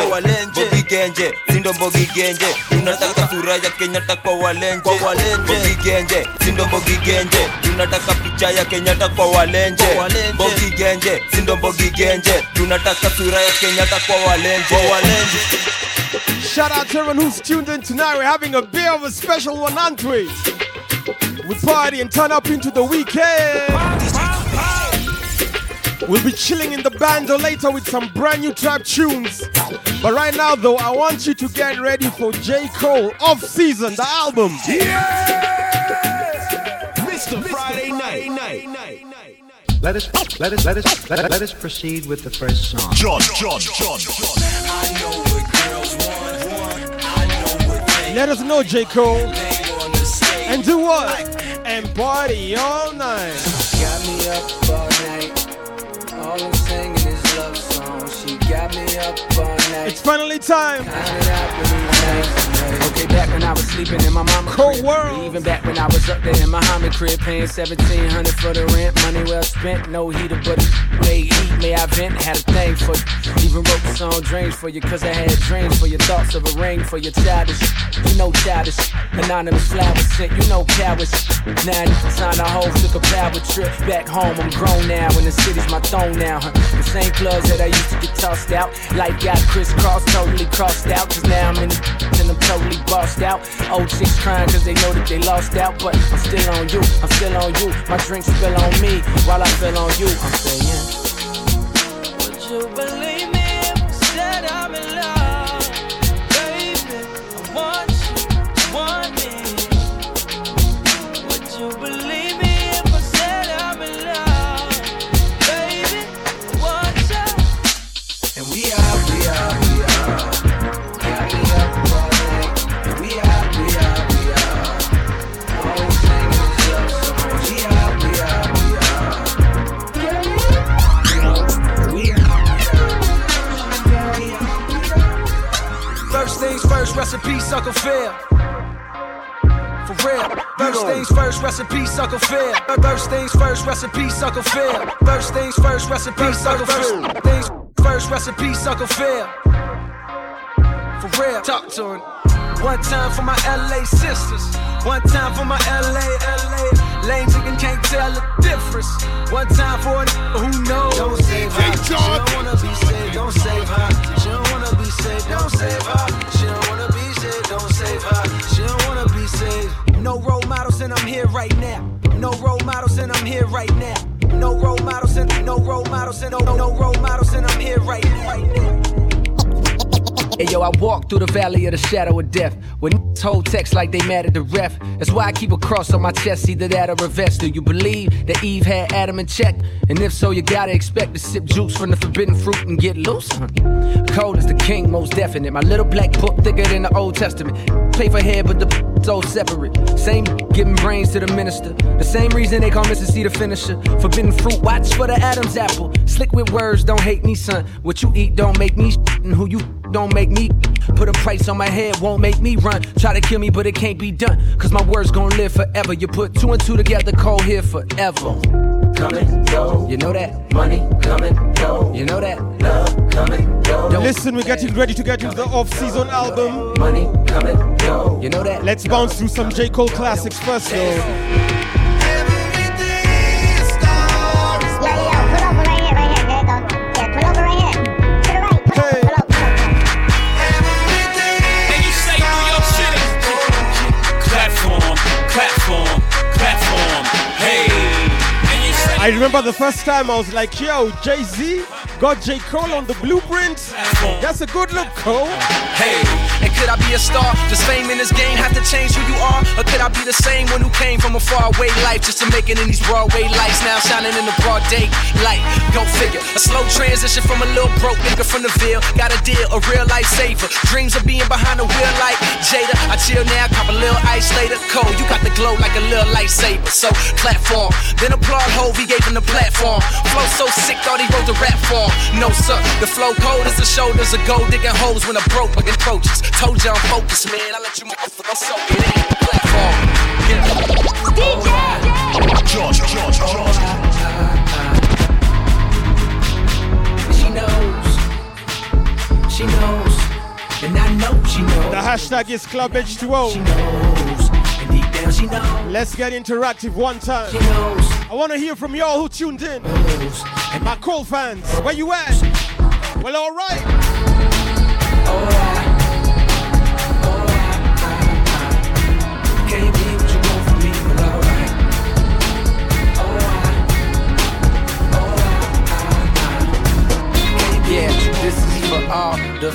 Mbogigenje sindo mbogigenje tunataka sura ya kenyatta kwa walenje. Sindo mbogigenje tunataka picha ya kenyatta kwa walenje. Mbogigenje sindo mbogigenje tunataka sura ya kenyatta kwa walenje Shout out to everyone who's tuned in tonight. We're having a bit of a special one, aren't we? We party and turn up into the weekend. We'll be chilling in the bando later with some brand new trap tunes. But right now, though, I want you to get ready for J. Cole Off Season, the album. Yeah! Mr. Friday night. Let us let us let us let, let us proceed with the first song. John, John, John, Let us know, J. Cole. And do what? And party all night. Got me up all night. All I'm singing is love songs. She got me up all night. It's finally time. Back when I was sleeping in my mama Cold crib. world. Even back when I was up there in my Muhammad crib, paying seventeen hundred for the rent. Money well spent, no heater, but may eat, may I vent. Had a thing for you. Even wrote the song dreams for you, cause I had dreams for your thoughts of a ring for your childish. You know childish. Anonymous flowers sent, you know cowards. Now I signed a whole took a power trip back home. I'm grown now, and the city's my throne now. Huh? The same clubs that I used to get tossed out. Life got crisscrossed, totally crossed out. Cause now I'm in the and I'm totally bossed out. Old chicks crying cause they know that they lost out. But I'm still on you, I'm still on you. My drink spill on me while I feel on you. I'm saying. Sucker fair. For real. First things first, recipe sucker fair. First things first, recipe sucker fair. First things first, recipe sucker fair. Things first, recipe sucker fair. For real. Talk to him. One time for my LA sisters. One time for my LA, LA. Lame nigga can't tell the difference. One time for a who knows. Don't save her. She don't wanna be saved. Don't save her. She don't wanna be saved. Don't save her. She don't She don't wanna be saved. No role models and I'm here right now. No role models and I'm here right now. No role models and no role models and no no, no role models and I'm here right now. Hey yo, I walk through the valley of the shadow of death. When niggas hold text like they mad at the ref. That's why I keep a cross on my chest, either that or a vest. Do you believe that Eve had Adam in check? And if so, you gotta expect to sip juice from the forbidden fruit and get loose. Cole is the king, most definite. My little black book thicker than the Old Testament. Pay for head, but the so separate. Same giving brains to the minister. The same reason they call Mr. C the finisher. Forbidden fruit, watch for the Adam's apple. Slick with words, don't hate me, son. What you eat don't make me, and who you don't make me. Put a price on my head, won't make me run. Try to kill me, but it can't be done. Cause my words gon' live forever. You put two and two together, Cole here forever. Coming, and go. You know that? Money coming, and go. You know that? Love coming, and go. Listen, we're getting ready to get into the off-season album. Money coming, and go. You know that? Let's bounce through some J. Cole classics first, though. I remember the first time I was like, yo, Jay Z got J. Cole on the blueprint. That's a good look, Cole. Hey, could I be a star? Does fame in this game have to change who you are? Or could I be the same one who came from a faraway life just to make it in these Broadway lights? Now shining in the broad day light. Go figure. A slow transition from a little broke nigga from the Ville. Got a deal, a real life saver. Dreams of being behind the wheel like Jada. I chill now, cop a little ice later. Cole, you got the glow like a little lightsaber. So, platform. Then applaud Hove, he gave him the platform. Flow so sick, thought he wrote the rap form. No, sir. The flow cold as the shoulders of gold digging holes when a broke again approaches. Told you I'm focused, man. I let you motherfucker soak it in. Platform. Yeah. George, George, George. She knows. She knows. And I know she knows. The hashtag is Club H2O. She knows. And deep down she knows. Let's get interactive one time. She knows. I want to hear from y'all who tuned in. And my Cole fans, where you at? Well, all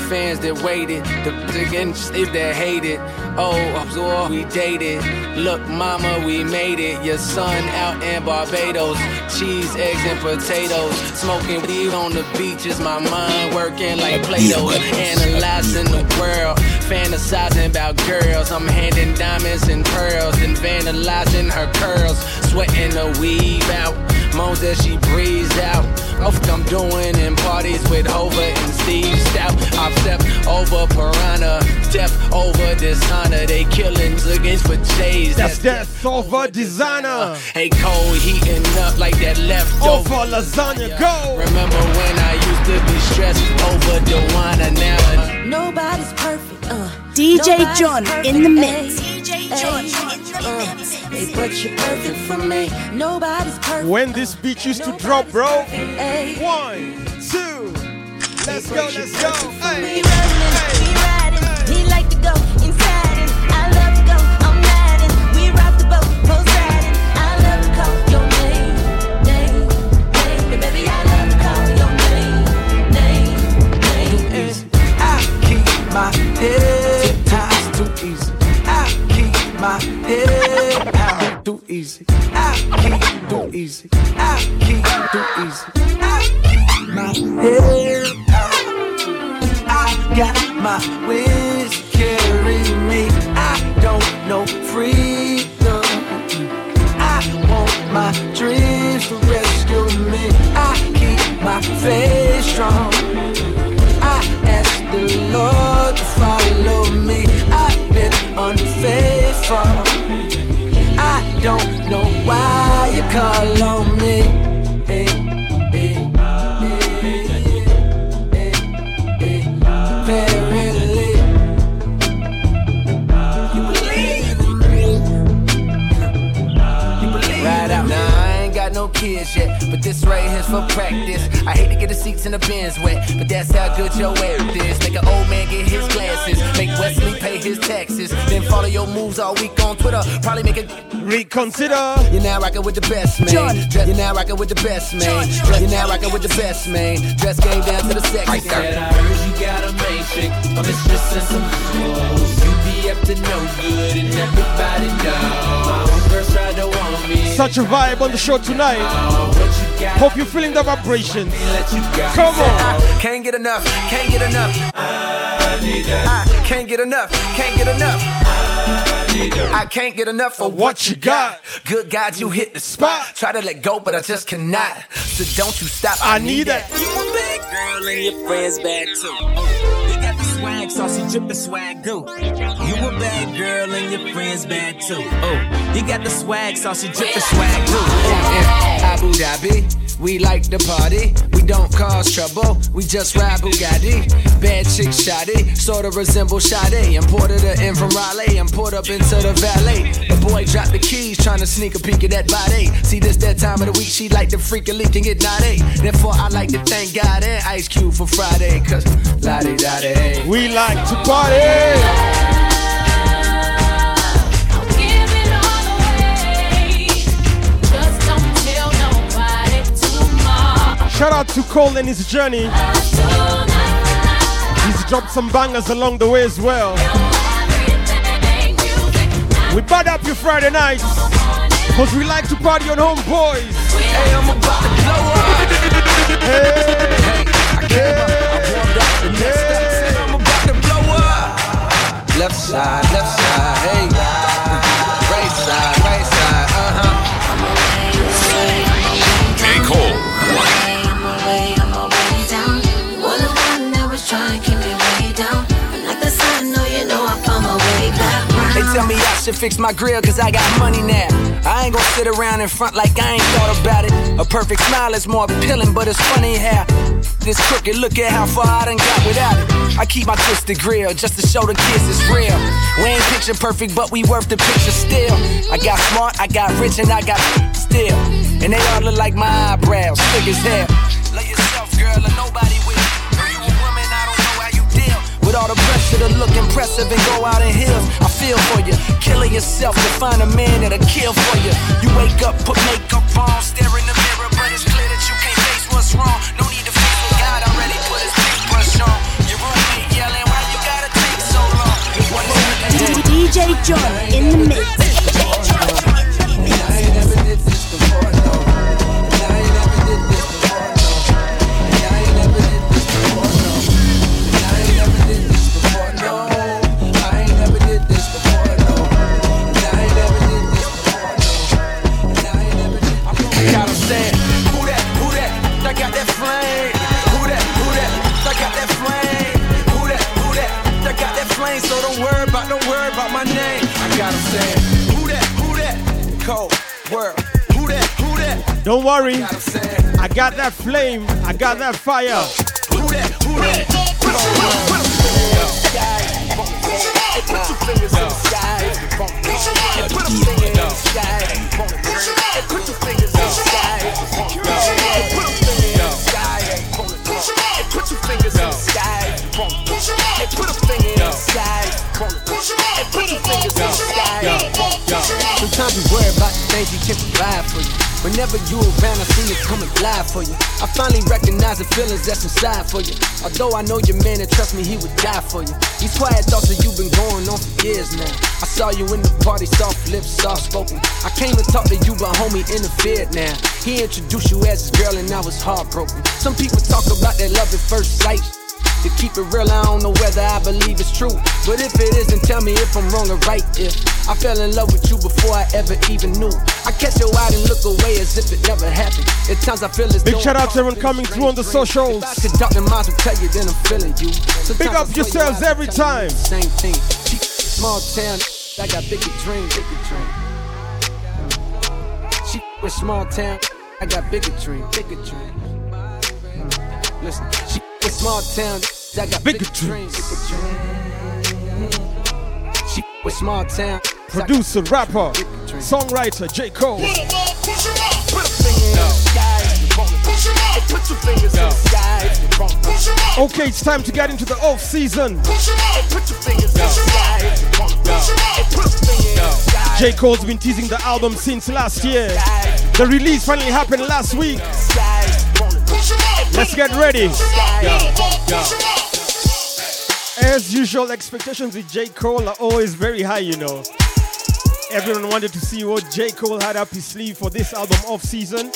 fans that waited. The against if they hated. Oh, absorb, we dated. Look, mama, we made it. Your son out in Barbados. Cheese, eggs, and potatoes. Smoking weed on the beaches. My mind working like Play-Doh. Analyzing the world. Fantasizing about girls. I'm handing diamonds and pearls. And vandalizing her curls. Sweating the weave out. Moans that she breathes out. Off I'm doing in parties with Hova and Steve Stoute. I've stepped over Piranha, step over Dishonor. They killings against for J's. That's Death over Designer. Hey Cole heating up like that leftover. Over lasagna, go. Remember when I used to be stressed over Dewana now? Nobody's perfect. Uh, DJ nobody's John perfect, in the mix. ayy, ayy, uh, Hey, but you're perfect for me. Nobody's perfect. When this beat used to drop, bro. Ayy. One, two. Let's go, let's go. He head. Too easy. I keep my head high. Too easy. I keep too easy. In the bins wet, but that's how good your act is. Make an old man get his glasses, make Wesley pay his taxes, then follow your moves all week on Twitter. Probably make it reconsider. You're now rocking with the best man. Dress, you're now rocking with the best man. You're now rocking with the best man. Dress game down to the sex. I said I heard you got a main chick, a mistress and some hoes. You be up to no good and everybody knows. My homegirls to want me. Such a vibe on the show tonight. Hope you're feeling the vibrations. Come on. Can't get enough, can't get enough. I can't get enough, can't get enough. I can't get enough for what you got. Good God, you hit the spot. Try to let go, but I just cannot. So don't you stop. I, need that. You a bad girl and your friends bad too. Swag, saucy drippin' swag go. You a bad girl and your friends bad too. Oh, you got the swag, saucy drippin' swag go. Abu Dhabi, we like the party. Don't cause trouble, we just ride Bugatti. Bad chick shoddy, sorta resemble Sade. Imported her in from Raleigh and poured up into the valet. The boy dropped the keys, trying to sneak a peek at that body. See, this that time of the week, she like to freak a leak and get naughty. Therefore, I like to thank God and Ice Cube for Friday, cause la di da. We like to party. Shout out to Cole and his journey. He's dropped some bangers along the way as well. We bad up your Friday nights. Cause we like to party on Homeboyz. Hey, I'm about to blow up. I'm about to blow up. Left side, left side, should fix my grill cause I got money now. I ain't gonna sit around in front like I ain't thought about it. A perfect smile is more appealing, but it's funny how this crooked look at how far I done got without it. I keep my twisted grill just to show the kids it's real. We ain't picture perfect, but we worth the picture still. I got smart, I got rich, and I got still. And they all look like my eyebrows, thick as hell. Love yourself, girl, and nobody all the pressure to look impressive and go out in heels. I feel for you. Killing yourself to find a man that'll kill for you. You wake up, put makeup on, stare in the mirror, but it's clear that you can't face what's wrong. No need to face what God already put his paintbrush on. Your roommate yelling, why you gotta take so long? DJ Jordan in the mix. Don't worry. I got that flame. I got that fire. Sometimes you worry about you can't provide for you. Whenever you around, I see it coming live for you. I finally recognize the feelings that's inside for you. Although I know your man and trust me, he would die for you. These quiet thoughts that you've been going on for years now. I saw you in the party, soft lips, soft spoken. I came to talk to you, but homie interfered now. He introduced you as his girl, and I was heartbroken. Some people talk about that love at first sight. To keep it real, I don't know whether I believe it's true. But if it isn't, tell me if I'm wrong or right. If I fell in love with you before I ever even knew. I catch your eye and look away as if it never happened. At times I feel as Big shout out to everyone coming through on the socials. If I could talk to minds will tell you, then I'm feeling you. Sometimes Big up yourselves every time. Same thing. Small town, I got bigger dreams, bigger dreams. She with small town, I got bigger dreams, bigger dreams. Listen, she with small town, I got bigger, dreams, bigger dreams. She with small town, Producer, rapper, songwriter, J. Cole. Put a finger in the sky. Put your fingers in the sky. Okay, it's time to get into the off season. Put your fingers in the sky. Put a finger in the sky. J. Cole's been teasing the album since last year. The release finally happened last week. Let's get ready. As usual, expectations with J. Cole are always very high, you know. Everyone wanted to see what J. Cole had up his sleeve for this album off season.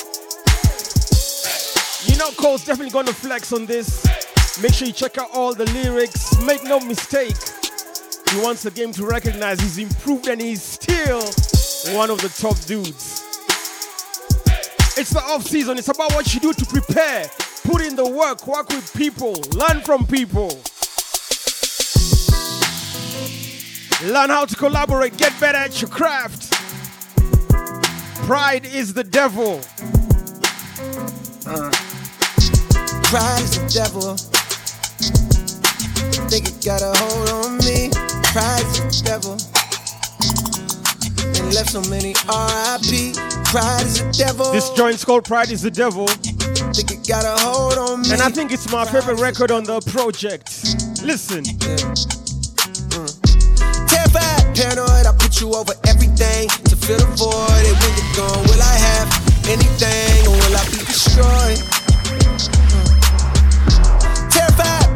You know, Cole's definitely gonna flex on this. Make sure you check out all the lyrics. Make no mistake, he wants the game to recognize he's improved and he's still one of the top dudes. It's the off season, it's about what you do to prepare, put in the work, work with people, learn from people. Learn how to collaborate, get better at your craft. Pride is the devil. Uh, pride is the devil. Think it got a hold on me. Pride is the devil. And left so many RIP. Pride is the devil. This joint's called Pride is the Devil. Think it got a hold on me. And I think it's my favorite record on the project. Listen. Mm. Terrified, paranoid, I put you over everything to fill the void. And when you're gone, will I have anything or will I be destroyed?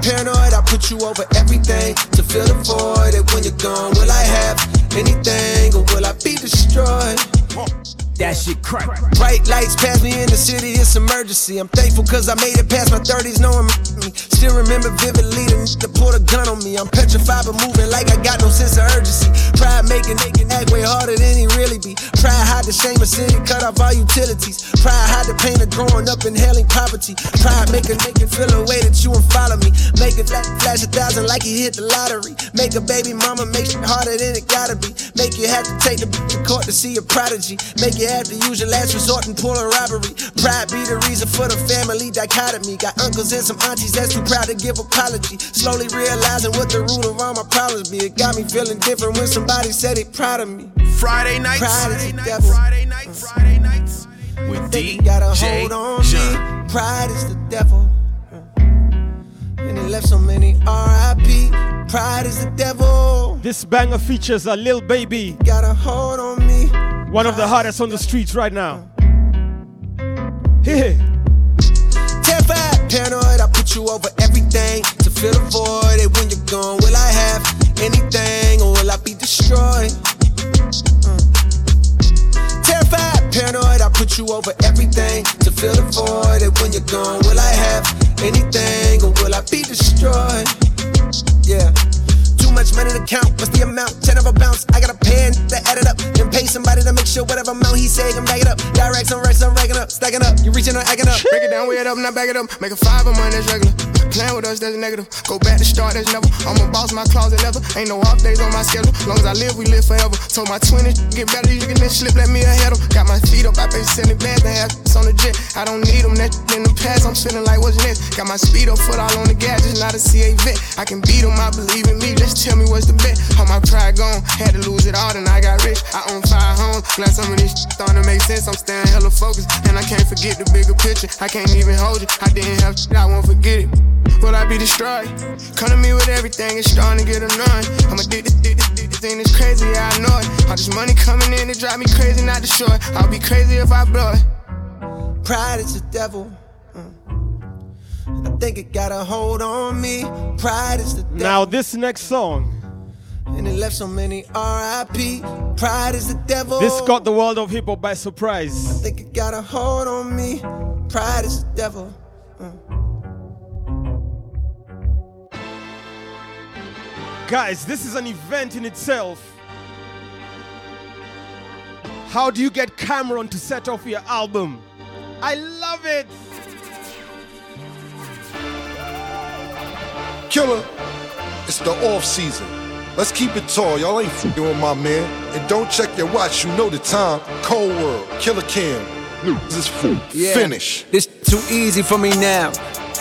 Paranoid, I put you over everything to fill the void. And when you're gone, will I have anything or will I be destroyed? That shit crack. Bright lights pass me in the city, it's emergency. I'm thankful cause I made it past my 30s, knowing me. Still remember vividly the that pulled a gun on me. I'm petrified but moving like I got no sense of urgency. Pride making making act way harder than he really be. Pride hide the shame of city, cut off all utilities. Pride hide the pain of growing up inhaling poverty. Pride make it feel a way that you and follow me. Make it flash, a thousand like he hit the lottery. Make a baby mama make shit harder than it gotta be. Make you have to take the to court to see a prodigy. Make you have to use your last resort and pull a robbery. Pride be the reason for the family dichotomy. Got uncles and some aunties that's too proud to give apology. Slowly realizing what the root of all my problems be. It got me feeling different when somebody said it proud of me. Friday nights. Is Friday the nights. devil. Friday nights. Friday nights. With Think got a DJ hold on John. me. Pride is the devil. And it left so many RIP. Pride is the devil. This banger features a Lil Baby, Got a hold on me. One of the hottest on the streets right now. Hey, Terrified, paranoid, I put you over everything to fill the void. And when you're gone, will I have anything or will I be destroyed? Mm. Terrified, paranoid, I put you over everything to fill the void. And when you're gone, will I have anything or will I be destroyed? Yeah. Too much money to count. What's the amount? Ten of a bounce. I got a pen to add it up. Then pay somebody to make sure whatever amount he say can back it up. Direct some racks, I'm racking up, stacking up. You reaching or acting up. Break it down, weigh it up, now back it up. Make a five of mine, that's regular. Playing with us, that's negative. Go back to start, that's never. I'm a boss, my closet leather. Ain't no off days on my schedule. Long as I live, we live forever. Told my 20s, get better, you can then slip, let me ahead of. Got my feet up, I pay 70 bands to have on the jet. I don't need them, that in the past, I'm feeling like what's next. Got my speed up, foot all on the gas, just not a CA vet. I can beat them, I believe in me, just tell me what's the bet. All my pride gone, had to lose it all, then I got rich. I own five homes, glad some of this shit starting to make sense. I'm staying hella focused, and I can't forget the bigger picture. I can't even hold it, I didn't have shit, I won't forget it. Will I be destroyed? Come to me with everything, it's starting to get annoying. I'm addicted, addicted, addicted, thing is crazy, I know it. All this money coming in, it drive me crazy, not destroy. I'll be crazy if I blow it. Pride is the devil. I think it got a hold on me. Pride is the devil. Now, this next song. And it left so many RIP. Pride is the devil. This got the world of hip hop by surprise. I think it got a hold on me. Pride is the devil. Uh. Guys, this is an event in itself. How do you get Cam'ron to set off your album? I love it. Killer, it's the off season. Let's keep it tall. Y'all ain't f***ing with my man. And don't check your watch. You know the time. Cole World, Killer Cam. This is Yeah. finish. This too easy for me now.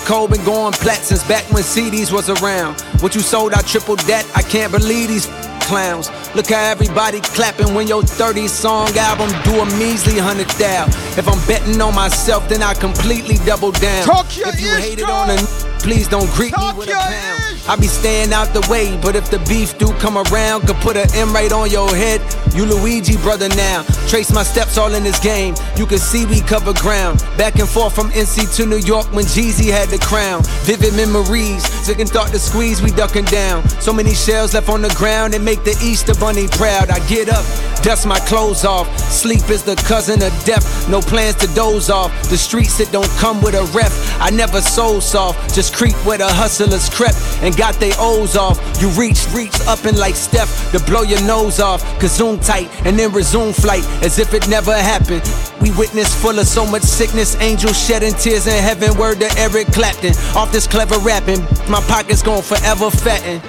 Cole been going plat since back when CDs was around. What you sold, I tripled that. I can't believe these clowns. Look how everybody clapping when your 30 song album do a measly hundred thou. If I'm betting on myself, then I completely double down. Talk your if you hated bro. on a please don't greet me with a pound. I be staying out the way, but if the beef do come around, could put an M right on your head. You Luigi brother now. Trace my steps all in this game. You can see we cover ground. Back and forth from NC to New York when Jeezy had the crown. Vivid memories. Second thought to squeeze, we ducking down. So many shells left on the ground and make the Easter Bunny proud. I get up, dust my clothes off. Sleep is the cousin of death. No plans to doze off. The streets that don't come with a ref. I never soul soft. Just creep where the hustlers crept and got they O's off. You reach, reach up and like Steph to blow your nose off. Zoom tight and then resume flight as if it never happened. We witness full of so much sickness. Angels shedding tears in heaven. Word to Eric Clapton. Off this clever rapping, my pockets gon' forever fatten.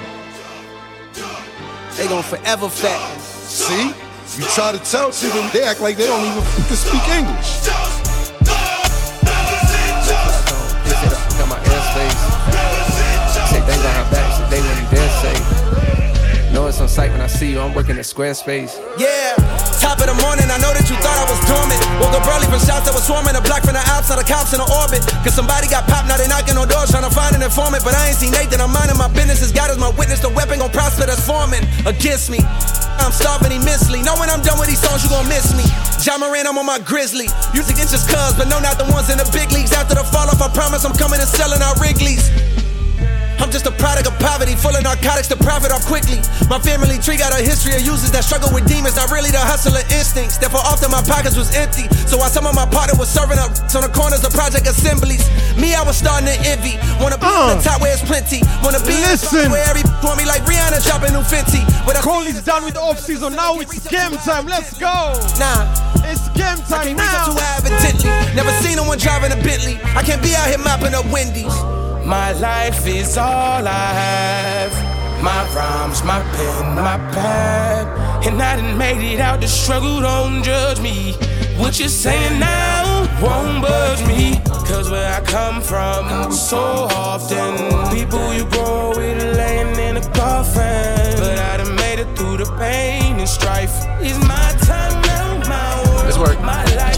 They gon' forever fatten. See? You try to tell people, they act like they don't even speak English. It's on sight when I see you, I'm working at Squarespace. Yeah, top of the morning, I know that you thought I was dormant. Woke up early from shots that was swarming, a block from the outs, now the cops in the orbit. Cause somebody got popped, now they knocking on doors trying to find an informant. But I ain't seen Nathan, I'm minding my business. As God is my witness, the weapon gon' prosper that's forming against me. I'm starving immensely. Know when I'm done with these songs, you gon' miss me. Ja Morant, I'm on my grizzly. Music inches cuz, but no, not the ones in the big leagues. After the fall off, I promise I'm coming and selling out Wrigley's. I'm just a product of poverty, full of narcotics to profit off quickly. My family tree got a history of users that struggle with demons, not really the hustler instincts. Therefore, often my pockets was empty. So while some of my partner was serving up on the corners of project assemblies, me, I was starting to envy. Wanna be on the uh. top where it's plenty. Wanna be in the spot Listen. where every want me like Rihanna dropping new Fenty. But I Colin's done with the off season. Now it's game time. Let's go. Nah. It's game time now. too evidently. Never seen no one driving a Bentley. I can't be out here mopping up Wendy's. My life is all I have. My rhymes, my pen, my pad. And I done made it out the struggle, don't judge me. What you're saying now won't budge me. Cause where I come from, so often, people you grow with laying in a coffin. But I done made it through the pain and strife. It's my time now, my world, Let's work. my life.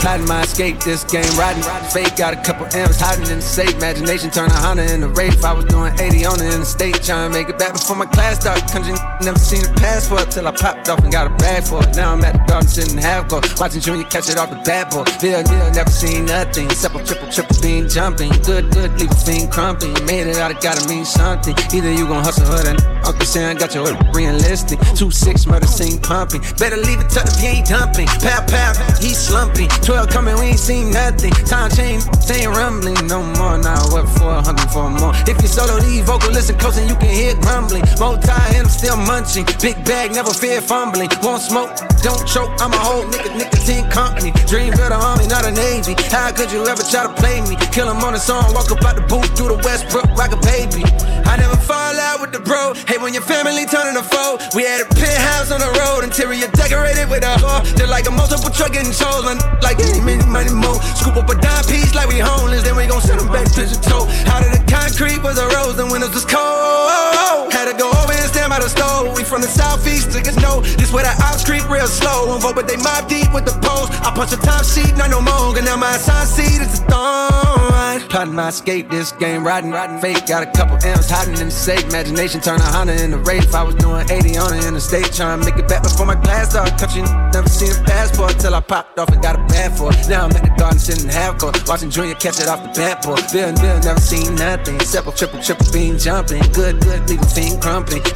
Plotting my escape, this game riding. Fake, got a couple M's hiding in the safe. Imagination turn a Honda into Wraith. I was doing 80 on it in the state, trying to make it back before my class started. Country never seen a passport till I popped off and got a bag for it. Now I'm at the garden sitting half court, watching Junior catch it off the bad boy. Bill, Bill, never seen nothing. Triple, triple, triple beam jumping. Good, good, leave a fiend crumping. Made it out, it gotta mean something. Either you gon' hustle or then Uncle Sam got your re-enlisting. Two six murder scene pumping. Better leave it to the ain't dumping. Pow, pow, he slumping. 12 coming, we ain't seen nothing. Time change, ain't rumbling no more. Now what for? Hungry for more. If you solo these vocal, listen close and you can hear grumbling. Multi and I'm still munching. Big bag, never fear fumbling. Won't smoke, don't choke. I'm a whole nigga, nicotine company. Dream build a army, not a navy. How could you ever try to play me? Kill him on a song, walk up out the booth through the Westbrook like a baby. I never out with the bro. Hey, when your family turning a foe, we had a penthouse on the road, interior decorated with a whore. Just like a multiple truck getting sold. Like any many money more. Scoop up a dime piece like we homeless, then we gon' send them back to the toe. Out of the concrete was a rose, the windows was cold. Had to go over and stand by the stove. We from the southeast, niggas know this where the ops creep real slow. Won't vote, but they mob deep with the poles. I punch a top sheet, not no more. And now my sign seat is a thorn. Plotting my escape, this game riding, riding fake. Got a couple M's hiding in the safe. Imagination turn a Honda into Wraith. I was doing 80 on it in the state, trying to make it back before my class started. Country never seen a passport till I popped off and got a bad for it. Now I'm at the garden sitting half court, watching Junior catch it off the bat board. Bill Bill never seen nothing. Triple, triple, triple beam jumping. Good, good, leave a fiend.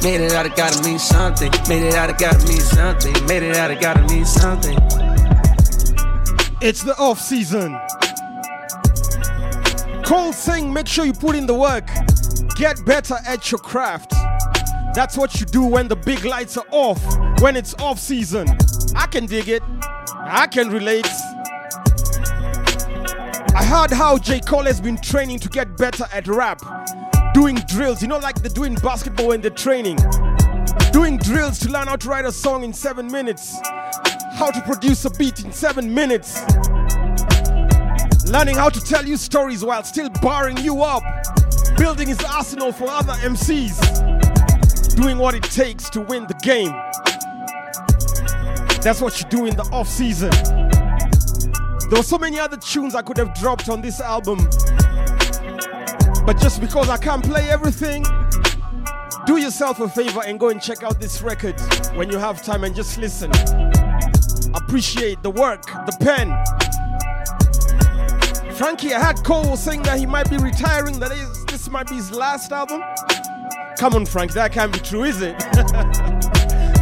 Made it out, it gotta mean something. Made it out, it gotta mean something. Made it out, it gotta mean something. It's the off season. Cole thing, make sure you put in the work. Get better at your craft. That's what you do when the big lights are off, when it's off season. I can dig it. I can relate. I heard how J. Cole has been training to get better at rap. Doing drills, you know, like they're doing basketball when they're training. Doing drills to learn how to write a song in seven minutes. How to produce a beat in seven minutes. Learning how to tell you stories while still barring you up. Building his arsenal for other MCs. Doing what it takes to win the game. That's what you do in the off season. There were so many other tunes I could have dropped on this album. But just because I can't play everything, do yourself a favor and go and check out this record when you have time and just listen. Appreciate the work, the pen. Frankie, I had Cole saying that he might be retiring, that is, this might be his last album. Come on, Frank, that can't be true, is it?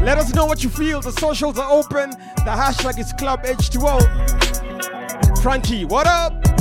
Let us know what you feel. The socials are open. The hashtag is Club H2O. Frankie, what up?